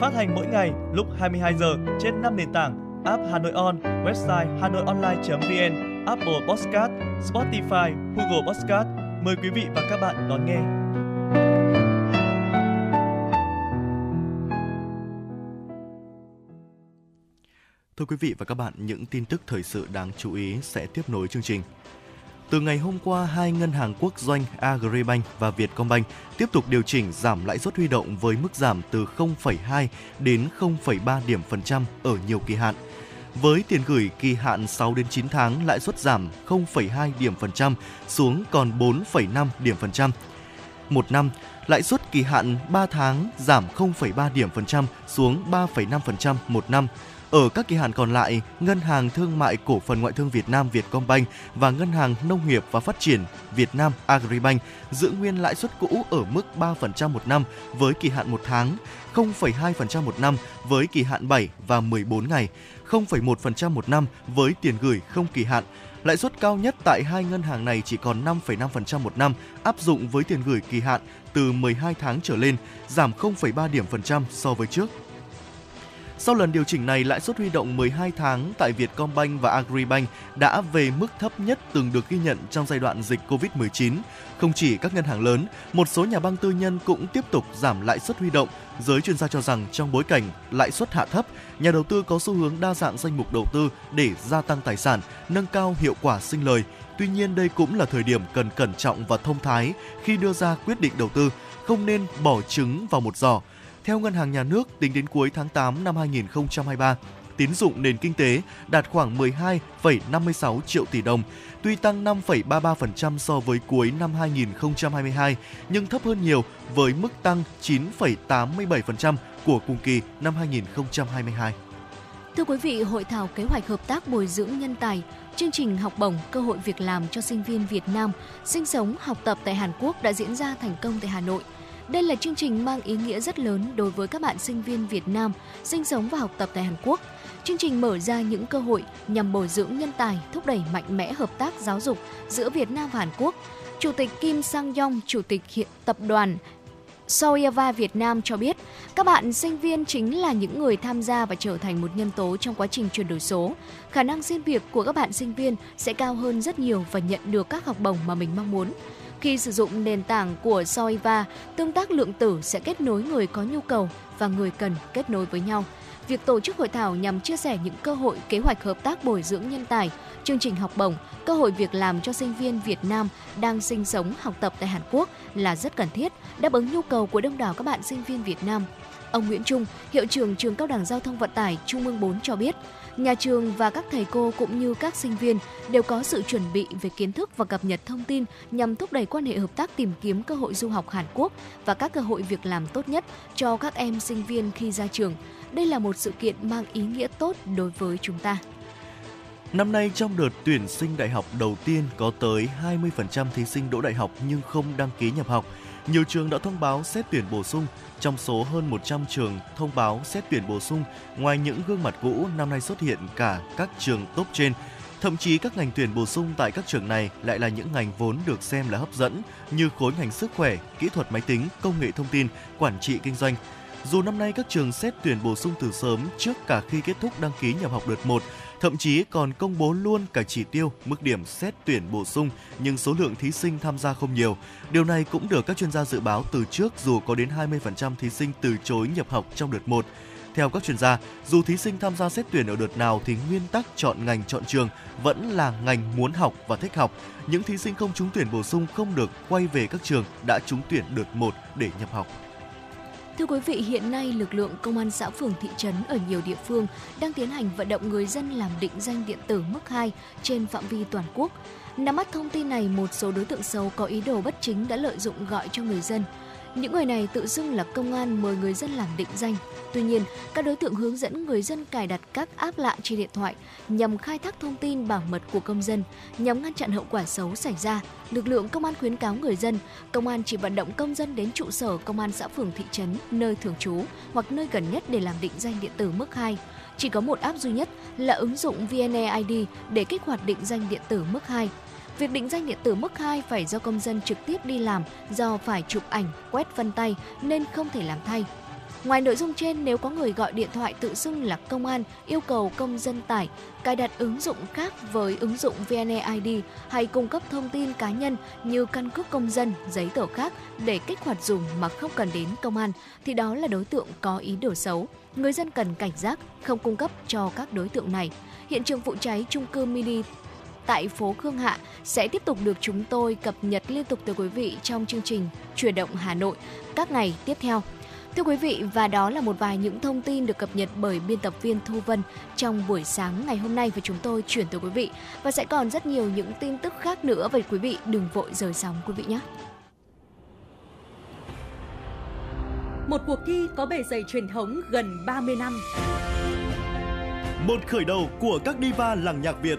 Phát hành mỗi ngày lúc 22 giờ trên 5 nền tảng app Hà Nội On, website hanoionline.vn, Apple Podcast, Spotify, Google Podcast. Mời quý vị và các bạn đón nghe. Thưa quý vị và các bạn, những tin tức thời sự đáng chú ý sẽ tiếp nối chương trình. Từ ngày hôm qua, hai ngân hàng quốc doanh Agribank và Vietcombank tiếp tục điều chỉnh giảm lãi suất huy động với mức giảm từ 0,2 đến 0,3 điểm phần trăm ở nhiều kỳ hạn. Với tiền gửi kỳ hạn 6 đến 9 tháng, lãi suất giảm 0,2 điểm phần trăm xuống còn 4,5 điểm phần trăm. Một năm, lãi suất kỳ hạn 3 tháng giảm 0,3 điểm phần trăm xuống 3,5% một năm ở các kỳ hạn còn lại, Ngân hàng Thương mại Cổ phần Ngoại thương Việt Nam Vietcombank và Ngân hàng Nông nghiệp và Phát triển Việt Nam Agribank giữ nguyên lãi suất cũ ở mức 3% một năm với kỳ hạn 1 tháng, 0,2% một năm với kỳ hạn 7 và 14 ngày, 0,1% một năm với tiền gửi không kỳ hạn. Lãi suất cao nhất tại hai ngân hàng này chỉ còn 5,5% một năm áp dụng với tiền gửi kỳ hạn từ 12 tháng trở lên, giảm 0,3 điểm phần trăm so với trước. Sau lần điều chỉnh này, lãi suất huy động 12 tháng tại Vietcombank và Agribank đã về mức thấp nhất từng được ghi nhận trong giai đoạn dịch Covid-19. Không chỉ các ngân hàng lớn, một số nhà băng tư nhân cũng tiếp tục giảm lãi suất huy động. Giới chuyên gia cho rằng trong bối cảnh lãi suất hạ thấp, nhà đầu tư có xu hướng đa dạng danh mục đầu tư để gia tăng tài sản, nâng cao hiệu quả sinh lời. Tuy nhiên đây cũng là thời điểm cần cẩn trọng và thông thái khi đưa ra quyết định đầu tư, không nên bỏ trứng vào một giỏ theo Ngân hàng Nhà nước, tính đến cuối tháng 8 năm 2023, tín dụng nền kinh tế đạt khoảng 12,56 triệu tỷ đồng, tuy tăng 5,33% so với cuối năm 2022, nhưng thấp hơn nhiều với mức tăng 9,87% của cùng kỳ năm 2022. Thưa quý vị, hội thảo kế hoạch hợp tác bồi dưỡng nhân tài, chương trình học bổng, cơ hội việc làm cho sinh viên Việt Nam sinh sống, học tập tại Hàn Quốc đã diễn ra thành công tại Hà Nội – đây là chương trình mang ý nghĩa rất lớn đối với các bạn sinh viên Việt Nam sinh sống và học tập tại Hàn Quốc. Chương trình mở ra những cơ hội nhằm bồi dưỡng nhân tài, thúc đẩy mạnh mẽ hợp tác giáo dục giữa Việt Nam và Hàn Quốc. Chủ tịch Kim Sang Yong, Chủ tịch hiện tập đoàn Soyava Việt Nam cho biết, các bạn sinh viên chính là những người tham gia và trở thành một nhân tố trong quá trình chuyển đổi số. Khả năng xin việc của các bạn sinh viên sẽ cao hơn rất nhiều và nhận được các học bổng mà mình mong muốn. Khi sử dụng nền tảng của Soiva, tương tác lượng tử sẽ kết nối người có nhu cầu và người cần kết nối với nhau. Việc tổ chức hội thảo nhằm chia sẻ những cơ hội kế hoạch hợp tác bồi dưỡng nhân tài, chương trình học bổng, cơ hội việc làm cho sinh viên Việt Nam đang sinh sống học tập tại Hàn Quốc là rất cần thiết, đáp ứng nhu cầu của đông đảo các bạn sinh viên Việt Nam. Ông Nguyễn Trung, hiệu trưởng trường Cao đẳng Giao thông Vận tải Trung ương 4 cho biết, nhà trường và các thầy cô cũng như các sinh viên đều có sự chuẩn bị về kiến thức và cập nhật thông tin nhằm thúc đẩy quan hệ hợp tác tìm kiếm cơ hội du học Hàn Quốc và các cơ hội việc làm tốt nhất cho các em sinh viên khi ra trường. Đây là một sự kiện mang ý nghĩa tốt đối với chúng ta. Năm nay trong đợt tuyển sinh đại học đầu tiên có tới 20% thí sinh đỗ đại học nhưng không đăng ký nhập học. Nhiều trường đã thông báo xét tuyển bổ sung trong số hơn 100 trường thông báo xét tuyển bổ sung, ngoài những gương mặt cũ, năm nay xuất hiện cả các trường top trên. Thậm chí các ngành tuyển bổ sung tại các trường này lại là những ngành vốn được xem là hấp dẫn như khối ngành sức khỏe, kỹ thuật máy tính, công nghệ thông tin, quản trị kinh doanh. Dù năm nay các trường xét tuyển bổ sung từ sớm trước cả khi kết thúc đăng ký nhập học đợt 1, thậm chí còn công bố luôn cả chỉ tiêu, mức điểm xét tuyển bổ sung nhưng số lượng thí sinh tham gia không nhiều. Điều này cũng được các chuyên gia dự báo từ trước dù có đến 20% thí sinh từ chối nhập học trong đợt 1. Theo các chuyên gia, dù thí sinh tham gia xét tuyển ở đợt nào thì nguyên tắc chọn ngành chọn trường vẫn là ngành muốn học và thích học. Những thí sinh không trúng tuyển bổ sung không được quay về các trường đã trúng tuyển đợt 1 để nhập học. Thưa quý vị, hiện nay lực lượng công an xã phường thị trấn ở nhiều địa phương đang tiến hành vận động người dân làm định danh điện tử mức 2 trên phạm vi toàn quốc. Nắm bắt thông tin này, một số đối tượng xấu có ý đồ bất chính đã lợi dụng gọi cho người dân những người này tự xưng là công an mời người dân làm định danh. Tuy nhiên, các đối tượng hướng dẫn người dân cài đặt các app lạ trên điện thoại nhằm khai thác thông tin bảo mật của công dân, nhằm ngăn chặn hậu quả xấu xảy ra. Lực lượng công an khuyến cáo người dân, công an chỉ vận động công dân đến trụ sở công an xã phường thị trấn nơi thường trú hoặc nơi gần nhất để làm định danh điện tử mức 2. Chỉ có một app duy nhất là ứng dụng VNeID để kích hoạt định danh điện tử mức 2 Việc định danh điện tử mức 2 phải do công dân trực tiếp đi làm do phải chụp ảnh, quét vân tay nên không thể làm thay. Ngoài nội dung trên, nếu có người gọi điện thoại tự xưng là công an yêu cầu công dân tải, cài đặt ứng dụng khác với ứng dụng VNeID hay cung cấp thông tin cá nhân như căn cước công dân, giấy tờ khác để kích hoạt dùng mà không cần đến công an, thì đó là đối tượng có ý đồ xấu. Người dân cần cảnh giác, không cung cấp cho các đối tượng này. Hiện trường vụ cháy trung cư mini tại phố Khương Hạ sẽ tiếp tục được chúng tôi cập nhật liên tục tới quý vị trong chương trình Chuyển động Hà Nội các ngày tiếp theo. Thưa quý vị, và đó là một vài những thông tin được cập nhật bởi biên tập viên Thu Vân trong buổi sáng ngày hôm nay và chúng tôi chuyển tới quý vị. Và sẽ còn rất nhiều những tin tức khác nữa vậy quý vị đừng vội rời sóng quý vị nhé. Một cuộc thi có bề dày truyền thống gần 30 năm. Một khởi đầu của các diva làng nhạc Việt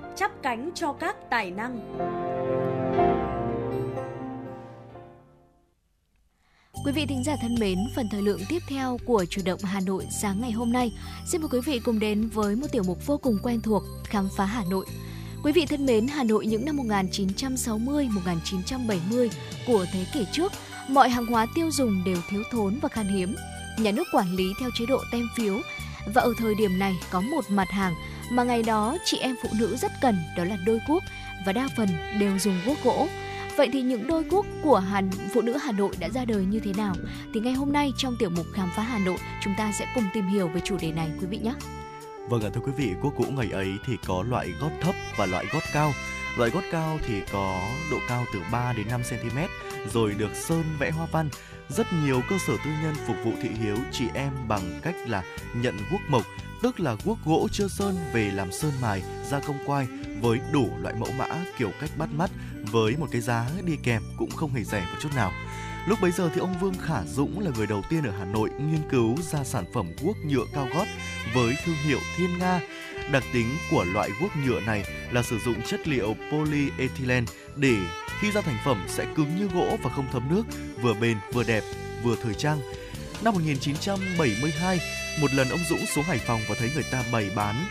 chắp cánh cho các tài năng. Quý vị thính giả thân mến, phần thời lượng tiếp theo của chủ động Hà Nội sáng ngày hôm nay, xin mời quý vị cùng đến với một tiểu mục vô cùng quen thuộc, khám phá Hà Nội. Quý vị thân mến, Hà Nội những năm 1960-1970 của thế kỷ trước, mọi hàng hóa tiêu dùng đều thiếu thốn và khan hiếm. Nhà nước quản lý theo chế độ tem phiếu và ở thời điểm này có một mặt hàng mà ngày đó chị em phụ nữ rất cần đó là đôi cuốc và đa phần đều dùng cuốc gỗ. Vậy thì những đôi cuốc của Hà, phụ nữ Hà Nội đã ra đời như thế nào? Thì ngay hôm nay trong tiểu mục khám phá Hà Nội, chúng ta sẽ cùng tìm hiểu về chủ đề này quý vị nhé. Vâng ạ thưa quý vị, cuốc gỗ ngày ấy thì có loại gót thấp và loại gót cao. Loại gót cao thì có độ cao từ 3 đến 5 cm, rồi được sơn vẽ hoa văn. Rất nhiều cơ sở tư nhân phục vụ thị hiếu chị em bằng cách là nhận guốc mộc tức là guốc gỗ chưa sơn về làm sơn mài, gia công quai với đủ loại mẫu mã kiểu cách bắt mắt với một cái giá đi kèm cũng không hề rẻ một chút nào. Lúc bấy giờ thì ông Vương Khả Dũng là người đầu tiên ở Hà Nội nghiên cứu ra sản phẩm guốc nhựa cao gót với thương hiệu Thiên Nga. Đặc tính của loại guốc nhựa này là sử dụng chất liệu polyethylene để khi ra thành phẩm sẽ cứng như gỗ và không thấm nước, vừa bền vừa đẹp, vừa thời trang. Năm 1972, một lần ông Dũng xuống Hải Phòng và thấy người ta bày bán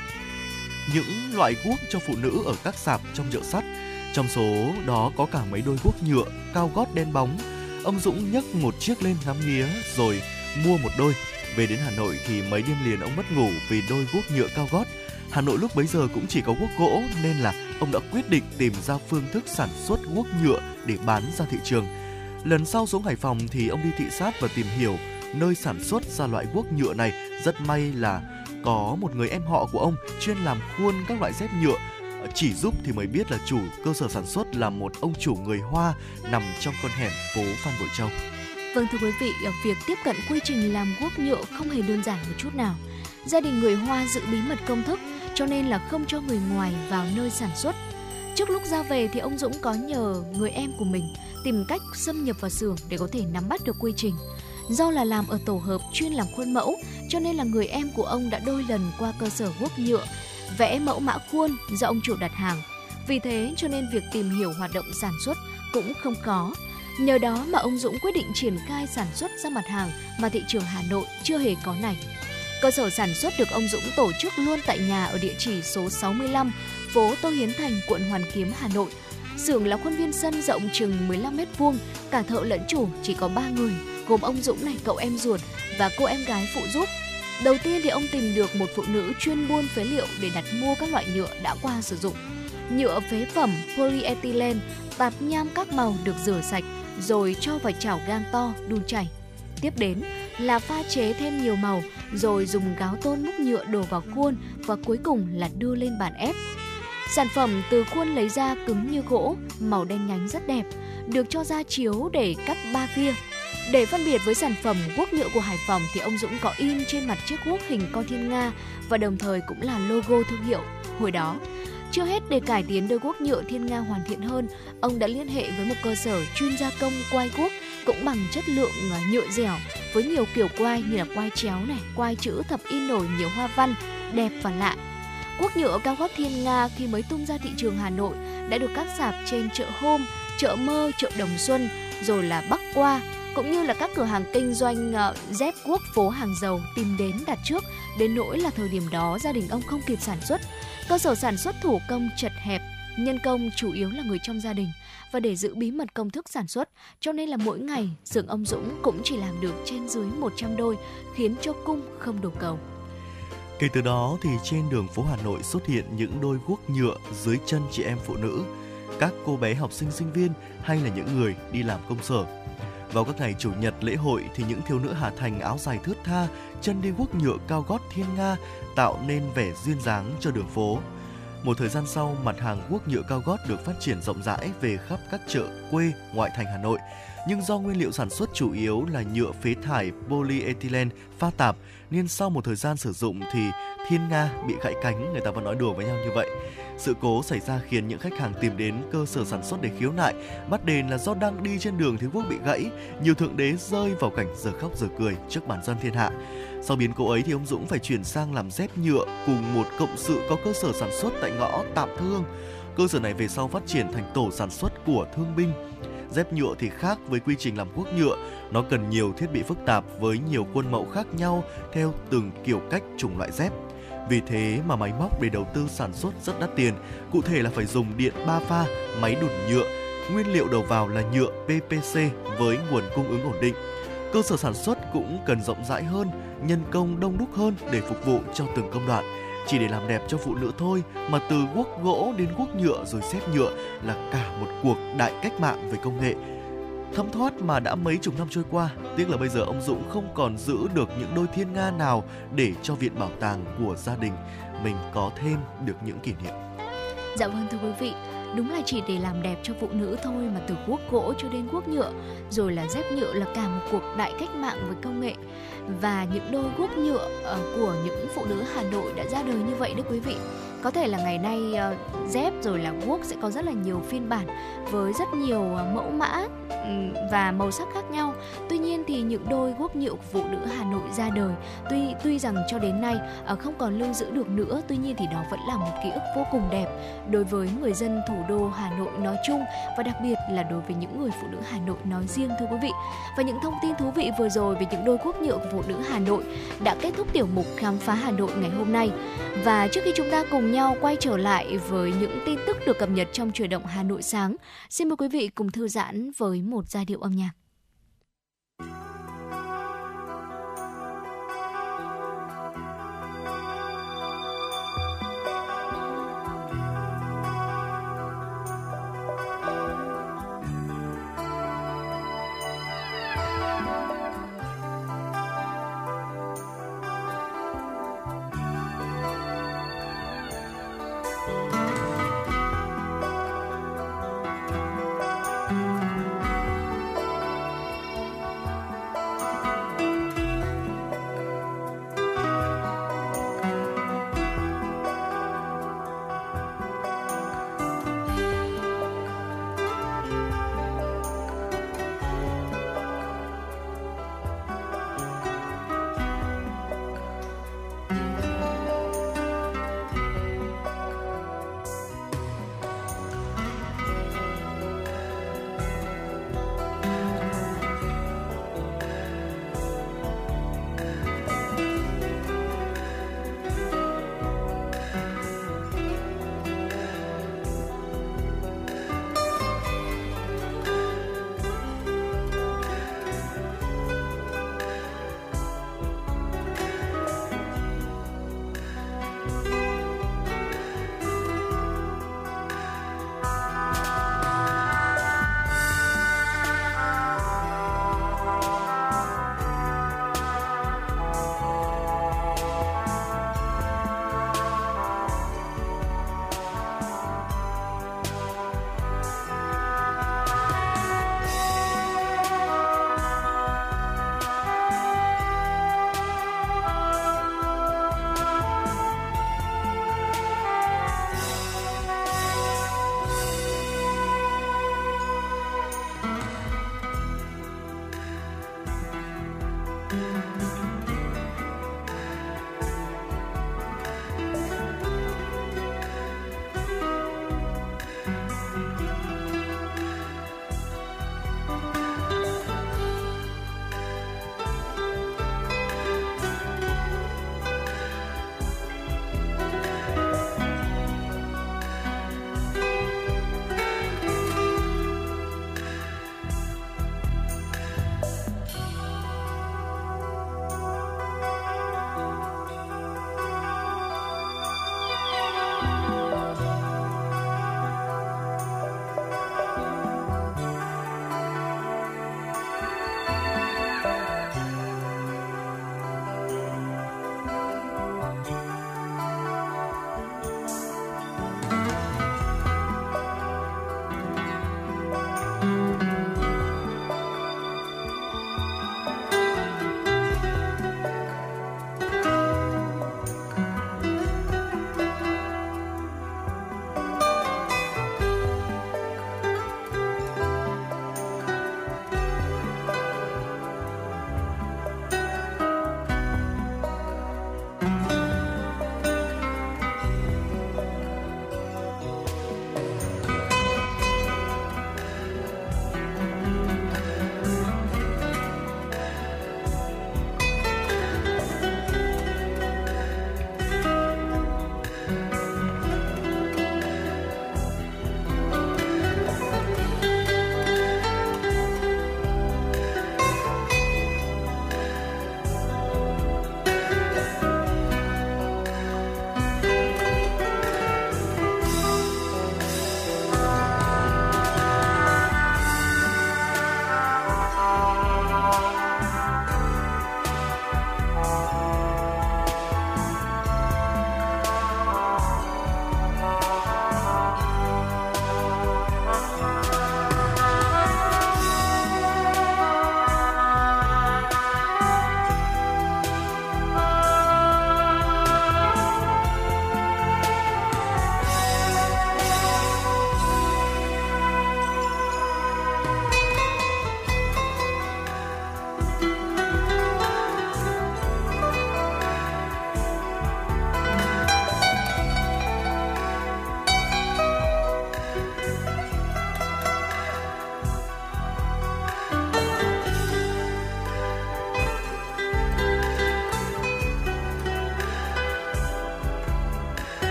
những loại guốc cho phụ nữ ở các sạp trong chợ sắt. Trong số đó có cả mấy đôi guốc nhựa cao gót đen bóng. Ông Dũng nhấc một chiếc lên ngắm nghía rồi mua một đôi. Về đến Hà Nội thì mấy đêm liền ông mất ngủ vì đôi guốc nhựa cao gót. Hà Nội lúc bấy giờ cũng chỉ có guốc gỗ nên là ông đã quyết định tìm ra phương thức sản xuất guốc nhựa để bán ra thị trường. Lần sau xuống Hải Phòng thì ông đi thị sát và tìm hiểu nơi sản xuất ra loại guốc nhựa này. Rất may là có một người em họ của ông chuyên làm khuôn các loại dép nhựa chỉ giúp thì mới biết là chủ cơ sở sản xuất là một ông chủ người Hoa nằm trong con hẻm phố Phan Bội Châu. Vâng thưa quý vị, ờ, việc tiếp cận quy trình làm guốc nhựa không hề đơn giản một chút nào. Gia đình người Hoa giữ bí mật công thức cho nên là không cho người ngoài vào nơi sản xuất. Trước lúc ra về thì ông Dũng có nhờ người em của mình tìm cách xâm nhập vào xưởng để có thể nắm bắt được quy trình. Do là làm ở tổ hợp chuyên làm khuôn mẫu, cho nên là người em của ông đã đôi lần qua cơ sở guốc nhựa, vẽ mẫu mã khuôn do ông chủ đặt hàng. Vì thế cho nên việc tìm hiểu hoạt động sản xuất cũng không khó. Nhờ đó mà ông Dũng quyết định triển khai sản xuất ra mặt hàng mà thị trường Hà Nội chưa hề có này. Cơ sở sản xuất được ông Dũng tổ chức luôn tại nhà ở địa chỉ số 65, phố Tô Hiến Thành, quận Hoàn Kiếm, Hà Nội. Xưởng là khuôn viên sân rộng chừng 15 mét vuông, cả thợ lẫn chủ chỉ có 3 người, gồm ông Dũng này, cậu em ruột và cô em gái phụ giúp. Đầu tiên thì ông tìm được một phụ nữ chuyên buôn phế liệu để đặt mua các loại nhựa đã qua sử dụng. Nhựa phế phẩm polyethylene tạt nham các màu được rửa sạch rồi cho vào chảo gang to đun chảy. Tiếp đến là pha chế thêm nhiều màu rồi dùng gáo tôn múc nhựa đổ vào khuôn và cuối cùng là đưa lên bàn ép. Sản phẩm từ khuôn lấy ra cứng như gỗ, màu đen nhánh rất đẹp, được cho ra chiếu để cắt ba kia để phân biệt với sản phẩm guốc nhựa của Hải Phòng thì ông Dũng có in trên mặt chiếc guốc hình con thiên nga và đồng thời cũng là logo thương hiệu. Hồi đó, chưa hết để cải tiến đôi guốc nhựa thiên nga hoàn thiện hơn, ông đã liên hệ với một cơ sở chuyên gia công quai guốc cũng bằng chất lượng à, nhựa dẻo với nhiều kiểu quai như là quai chéo này, quai chữ thập in nổi nhiều hoa văn đẹp và lạ. Quốc nhựa cao gót thiên nga khi mới tung ra thị trường Hà Nội đã được các sạp trên chợ Hôm, chợ Mơ, chợ Đồng Xuân rồi là Bắc Qua cũng như là các cửa hàng kinh doanh ờ, dép quốc phố hàng dầu tìm đến đặt trước đến nỗi là thời điểm đó gia đình ông không kịp sản xuất cơ sở sản xuất thủ công chật hẹp nhân công chủ yếu là người trong gia đình và để giữ bí mật công thức sản xuất cho nên là mỗi ngày xưởng ông Dũng cũng chỉ làm được trên dưới 100 đôi khiến cho cung không đủ cầu. Kể từ đó thì trên đường phố Hà Nội xuất hiện những đôi guốc nhựa dưới chân chị em phụ nữ, các cô bé học sinh sinh viên hay là những người đi làm công sở. Vào các ngày chủ nhật lễ hội thì những thiếu nữ Hà Thành áo dài thướt tha, chân đi guốc nhựa cao gót thiên nga tạo nên vẻ duyên dáng cho đường phố. Một thời gian sau, mặt hàng guốc nhựa cao gót được phát triển rộng rãi về khắp các chợ quê ngoại thành Hà Nội. Nhưng do nguyên liệu sản xuất chủ yếu là nhựa phế thải polyethylene pha tạp nên sau một thời gian sử dụng thì thiên nga bị gãy cánh, người ta vẫn nói đùa với nhau như vậy. Sự cố xảy ra khiến những khách hàng tìm đến cơ sở sản xuất để khiếu nại, bắt đền là do đang đi trên đường thì quốc bị gãy, nhiều thượng đế rơi vào cảnh giờ khóc giờ cười trước bản dân thiên hạ. Sau biến cố ấy thì ông Dũng phải chuyển sang làm dép nhựa cùng một cộng sự có cơ sở sản xuất tại ngõ Tạm Thương. Cơ sở này về sau phát triển thành tổ sản xuất của thương binh. Dép nhựa thì khác với quy trình làm guốc nhựa, nó cần nhiều thiết bị phức tạp với nhiều khuôn mẫu khác nhau theo từng kiểu cách chủng loại dép. Vì thế mà máy móc để đầu tư sản xuất rất đắt tiền, cụ thể là phải dùng điện ba pha, máy đùn nhựa, nguyên liệu đầu vào là nhựa PPC với nguồn cung ứng ổn định. Cơ sở sản xuất cũng cần rộng rãi hơn, nhân công đông đúc hơn để phục vụ cho từng công đoạn. Chỉ để làm đẹp cho phụ nữ thôi, mà từ guốc gỗ đến guốc nhựa rồi xếp nhựa là cả một cuộc đại cách mạng về công nghệ. Thấm thoát mà đã mấy chục năm trôi qua, tiếc là bây giờ ông dũng không còn giữ được những đôi thiên nga nào để cho viện bảo tàng của gia đình mình có thêm được những kỷ niệm. Dạ vâng thưa quý vị, đúng là chỉ để làm đẹp cho phụ nữ thôi mà từ guốc gỗ cho đến guốc nhựa, rồi là dép nhựa là cả một cuộc đại cách mạng với công nghệ và những đôi guốc nhựa ờ, của những phụ nữ Hà Nội đã ra đời như vậy đó quý vị có thể là ngày nay ờ, dép rồi là guốc sẽ có rất là nhiều phiên bản với rất nhiều ờ, mẫu mã ừ, và màu sắc khác nhau. Tuy nhiên thì những đôi guốc nhựa của phụ nữ Hà Nội ra đời, tuy tuy rằng cho đến nay ờ, không còn lưu giữ được nữa, tuy nhiên thì đó vẫn là một ký ức vô cùng đẹp đối với người dân thủ đô Hà Nội nói chung và đặc biệt là đối với những người phụ nữ Hà Nội nói riêng, thưa quý vị. Và những thông tin thú vị vừa rồi về những đôi guốc nhựa của phụ nữ Hà Nội đã kết thúc tiểu mục khám phá Hà Nội ngày hôm nay. Và trước khi chúng ta cùng nhau quay trở lại với những tin tức được cập nhật trong chuyển động Hà Nội sáng. Xin mời quý vị cùng thư giãn với một giai điệu âm nhạc.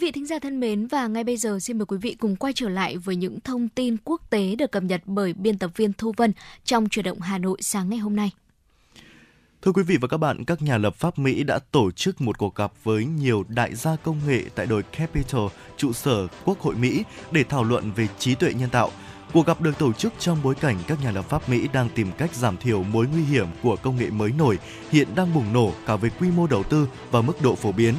Vị thính giả thân mến và ngay bây giờ xin mời quý vị cùng quay trở lại với những thông tin quốc tế được cập nhật bởi biên tập viên Thu Vân trong chuyển động Hà Nội sáng ngày hôm nay. Thưa quý vị và các bạn, các nhà lập pháp Mỹ đã tổ chức một cuộc gặp với nhiều đại gia công nghệ tại đồi Capitol, trụ sở Quốc hội Mỹ để thảo luận về trí tuệ nhân tạo. Cuộc gặp được tổ chức trong bối cảnh các nhà lập pháp Mỹ đang tìm cách giảm thiểu mối nguy hiểm của công nghệ mới nổi hiện đang bùng nổ cả về quy mô đầu tư và mức độ phổ biến.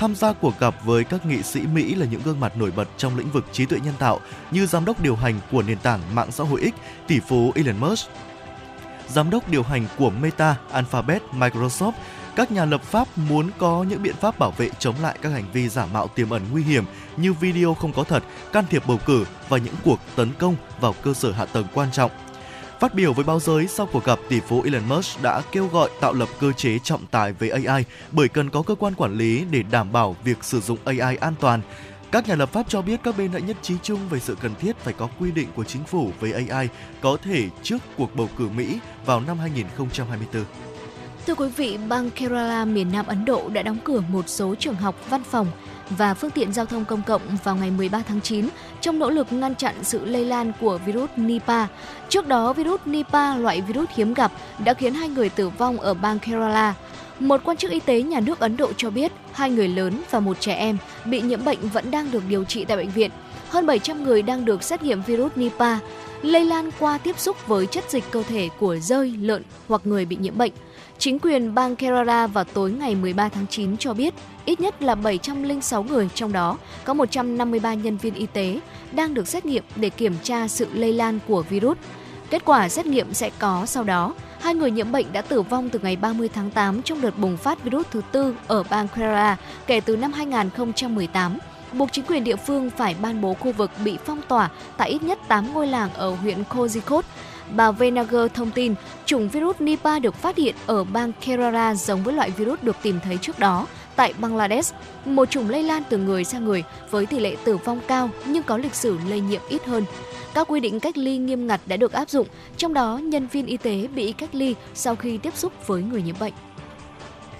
Tham gia cuộc gặp với các nghị sĩ Mỹ là những gương mặt nổi bật trong lĩnh vực trí tuệ nhân tạo như giám đốc điều hành của nền tảng mạng xã hội X, tỷ phú Elon Musk, giám đốc điều hành của Meta, Alphabet, Microsoft, các nhà lập pháp muốn có những biện pháp bảo vệ chống lại các hành vi giả mạo tiềm ẩn nguy hiểm như video không có thật, can thiệp bầu cử và những cuộc tấn công vào cơ sở hạ tầng quan trọng. Phát biểu với báo giới sau cuộc gặp, tỷ phú Elon Musk đã kêu gọi tạo lập cơ chế trọng tài về AI bởi cần có cơ quan quản lý để đảm bảo việc sử dụng AI an toàn. Các nhà lập pháp cho biết các bên đã nhất trí chung về sự cần thiết phải có quy định của chính phủ về AI có thể trước cuộc bầu cử Mỹ vào năm 2024. Thưa quý vị, bang Kerala miền Nam Ấn Độ đã đóng cửa một số trường học, văn phòng và phương tiện giao thông công cộng vào ngày 13 tháng 9 trong nỗ lực ngăn chặn sự lây lan của virus Nipah. Trước đó, virus Nipah, loại virus hiếm gặp, đã khiến hai người tử vong ở bang Kerala. Một quan chức y tế nhà nước Ấn Độ cho biết hai người lớn và một trẻ em bị nhiễm bệnh vẫn đang được điều trị tại bệnh viện. Hơn 700 người đang được xét nghiệm virus Nipah, lây lan qua tiếp xúc với chất dịch cơ thể của rơi, lợn hoặc người bị nhiễm bệnh. Chính quyền bang Kerala vào tối ngày 13 tháng 9 cho biết ít nhất là 706 người, trong đó có 153 nhân viên y tế đang được xét nghiệm để kiểm tra sự lây lan của virus. Kết quả xét nghiệm sẽ có sau đó. Hai người nhiễm bệnh đã tử vong từ ngày 30 tháng 8 trong đợt bùng phát virus thứ tư ở bang Kerala kể từ năm 2018 buộc chính quyền địa phương phải ban bố khu vực bị phong tỏa tại ít nhất 8 ngôi làng ở huyện Kozhikode Bà Venager thông tin chủng virus Nipah được phát hiện ở bang Kerala giống với loại virus được tìm thấy trước đó tại Bangladesh, một chủng lây lan từ người sang người với tỷ lệ tử vong cao nhưng có lịch sử lây nhiễm ít hơn. Các quy định cách ly nghiêm ngặt đã được áp dụng, trong đó nhân viên y tế bị cách ly sau khi tiếp xúc với người nhiễm bệnh.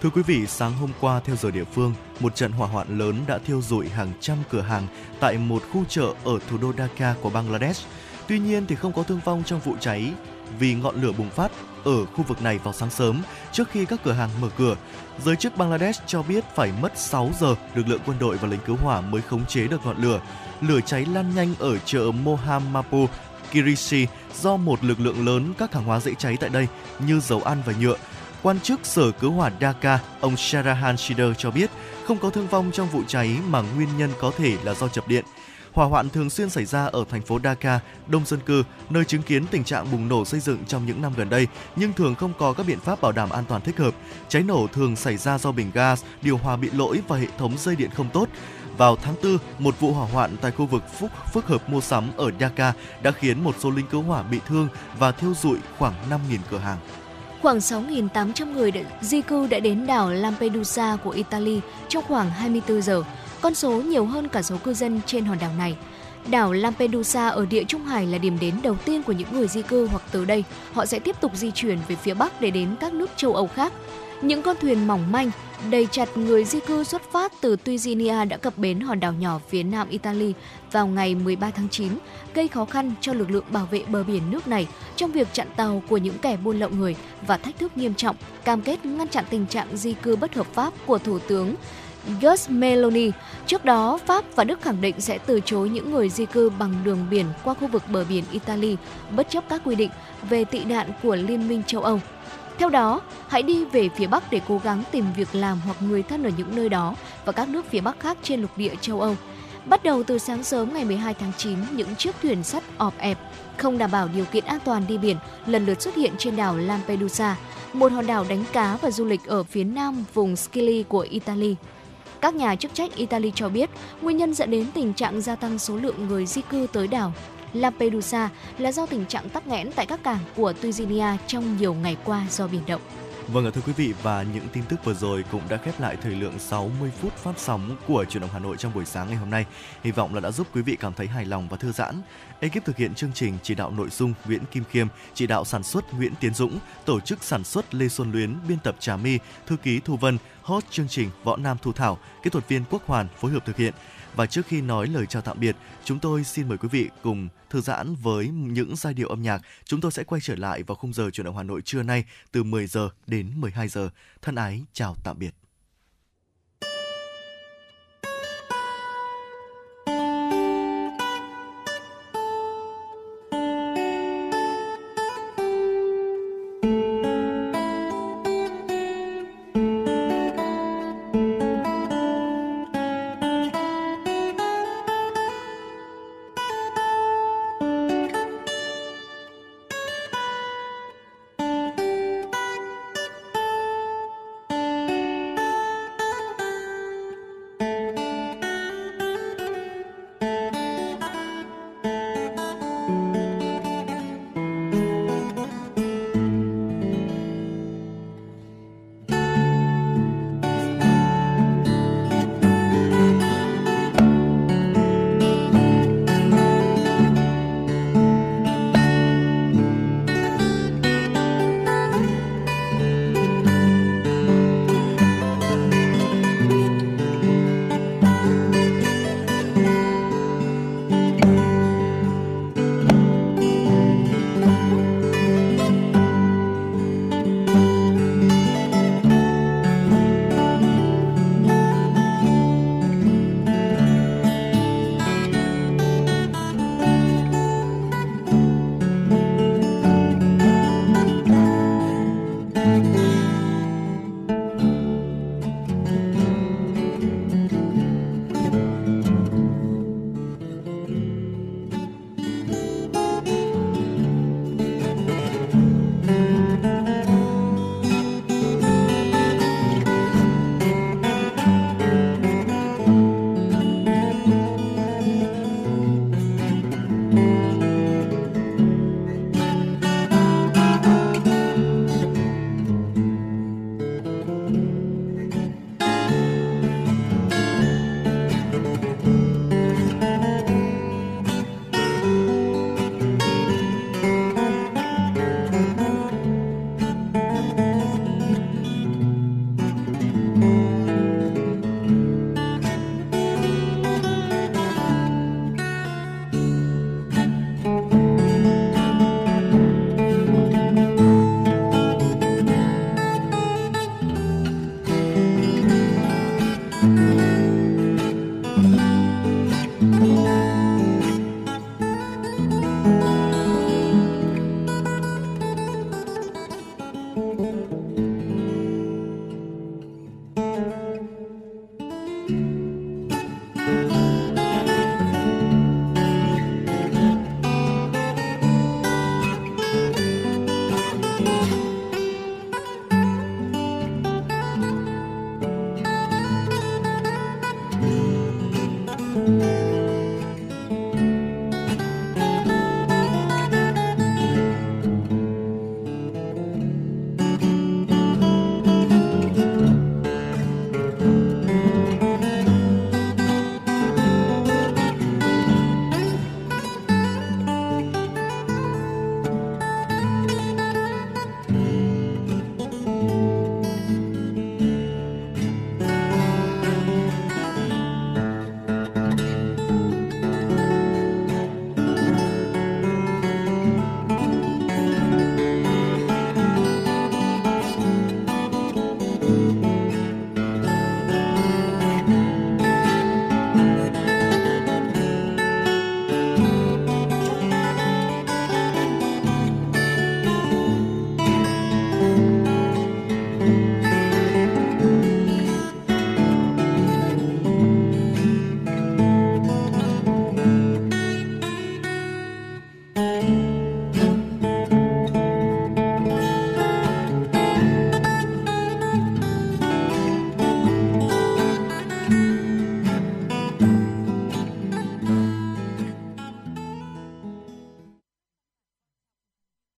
Thưa quý vị, sáng hôm qua theo giờ địa phương, một trận hỏa hoạn lớn đã thiêu rụi hàng trăm cửa hàng tại một khu chợ ở thủ đô Dhaka của Bangladesh. Tuy nhiên thì không có thương vong trong vụ cháy vì ngọn lửa bùng phát ở khu vực này vào sáng sớm trước khi các cửa hàng mở cửa. Giới chức Bangladesh cho biết phải mất 6 giờ lực lượng quân đội và lính cứu hỏa mới khống chế được ngọn lửa. Lửa cháy lan nhanh ở chợ Mohammapu, Kirishi do một lực lượng lớn các hàng hóa dễ cháy tại đây như dầu ăn và nhựa. Quan chức Sở Cứu hỏa Dhaka, ông Sharahan Shider cho biết không có thương vong trong vụ cháy mà nguyên nhân có thể là do chập điện. Hỏa hoạn thường xuyên xảy ra ở thành phố Dhaka, đông dân cư, nơi chứng kiến tình trạng bùng nổ xây dựng trong những năm gần đây, nhưng thường không có các biện pháp bảo đảm an toàn thích hợp. Cháy nổ thường xảy ra do bình gas, điều hòa bị lỗi và hệ thống dây điện không tốt. Vào tháng 4, một vụ hỏa hoạn tại khu vực phúc phức hợp mua sắm ở Dhaka đã khiến một số lính cứu hỏa bị thương và thiêu rụi khoảng 5.000 cửa hàng. Khoảng 6.800 người đã, di cư đã đến đảo Lampedusa của Italy trong khoảng 24 giờ con số nhiều hơn cả số cư dân trên hòn đảo này. Đảo Lampedusa ở địa Trung Hải là điểm đến đầu tiên của những người di cư hoặc từ đây họ sẽ tiếp tục di chuyển về phía Bắc để đến các nước châu Âu khác. Những con thuyền mỏng manh, đầy chặt người di cư xuất phát từ Tunisia đã cập bến hòn đảo nhỏ phía nam Italy vào ngày 13 tháng 9, gây khó khăn cho lực lượng bảo vệ bờ biển nước này trong việc chặn tàu của những kẻ buôn lậu người và thách thức nghiêm trọng, cam kết ngăn chặn tình trạng di cư bất hợp pháp của Thủ tướng Gus Meloni. Trước đó, Pháp và Đức khẳng định sẽ từ chối những người di cư bằng đường biển qua khu vực bờ biển Italy, bất chấp các quy định về tị nạn của Liên minh châu Âu. Theo đó, hãy đi về phía Bắc để cố gắng tìm việc làm hoặc người thân ở những nơi đó và các nước phía Bắc khác trên lục địa châu Âu. Bắt đầu từ sáng sớm ngày 12 tháng 9, những chiếc thuyền sắt ọp ẹp, không đảm bảo điều kiện an toàn đi biển lần lượt xuất hiện trên đảo Lampedusa, một hòn đảo đánh cá và du lịch ở phía nam vùng Scilly của Italy. Các nhà chức trách Italy cho biết, nguyên nhân dẫn đến tình trạng gia tăng số lượng người di cư tới đảo Lampedusa là do tình trạng tắc nghẽn tại các cảng của Tunisia trong nhiều ngày qua do biển động. Vâng thưa quý vị và những tin tức vừa rồi cũng đã khép lại thời lượng 60 phút phát sóng của truyền động Hà Nội trong buổi sáng ngày hôm nay. Hy vọng là đã giúp quý vị cảm thấy hài lòng và thư giãn. Ekip thực hiện chương trình chỉ đạo nội dung Nguyễn Kim Khiêm, chỉ đạo sản xuất Nguyễn Tiến Dũng, tổ chức sản xuất Lê Xuân Luyến, biên tập Trà My, thư ký Thu Vân, host chương trình Võ Nam Thu Thảo, kỹ thuật viên Quốc Hoàn phối hợp thực hiện. Và trước khi nói lời chào tạm biệt, chúng tôi xin mời quý vị cùng thư giãn với những giai điệu âm nhạc. Chúng tôi sẽ quay trở lại vào khung giờ chuyển động Hà Nội trưa nay từ 10 giờ đến 12 giờ. Thân ái chào tạm biệt.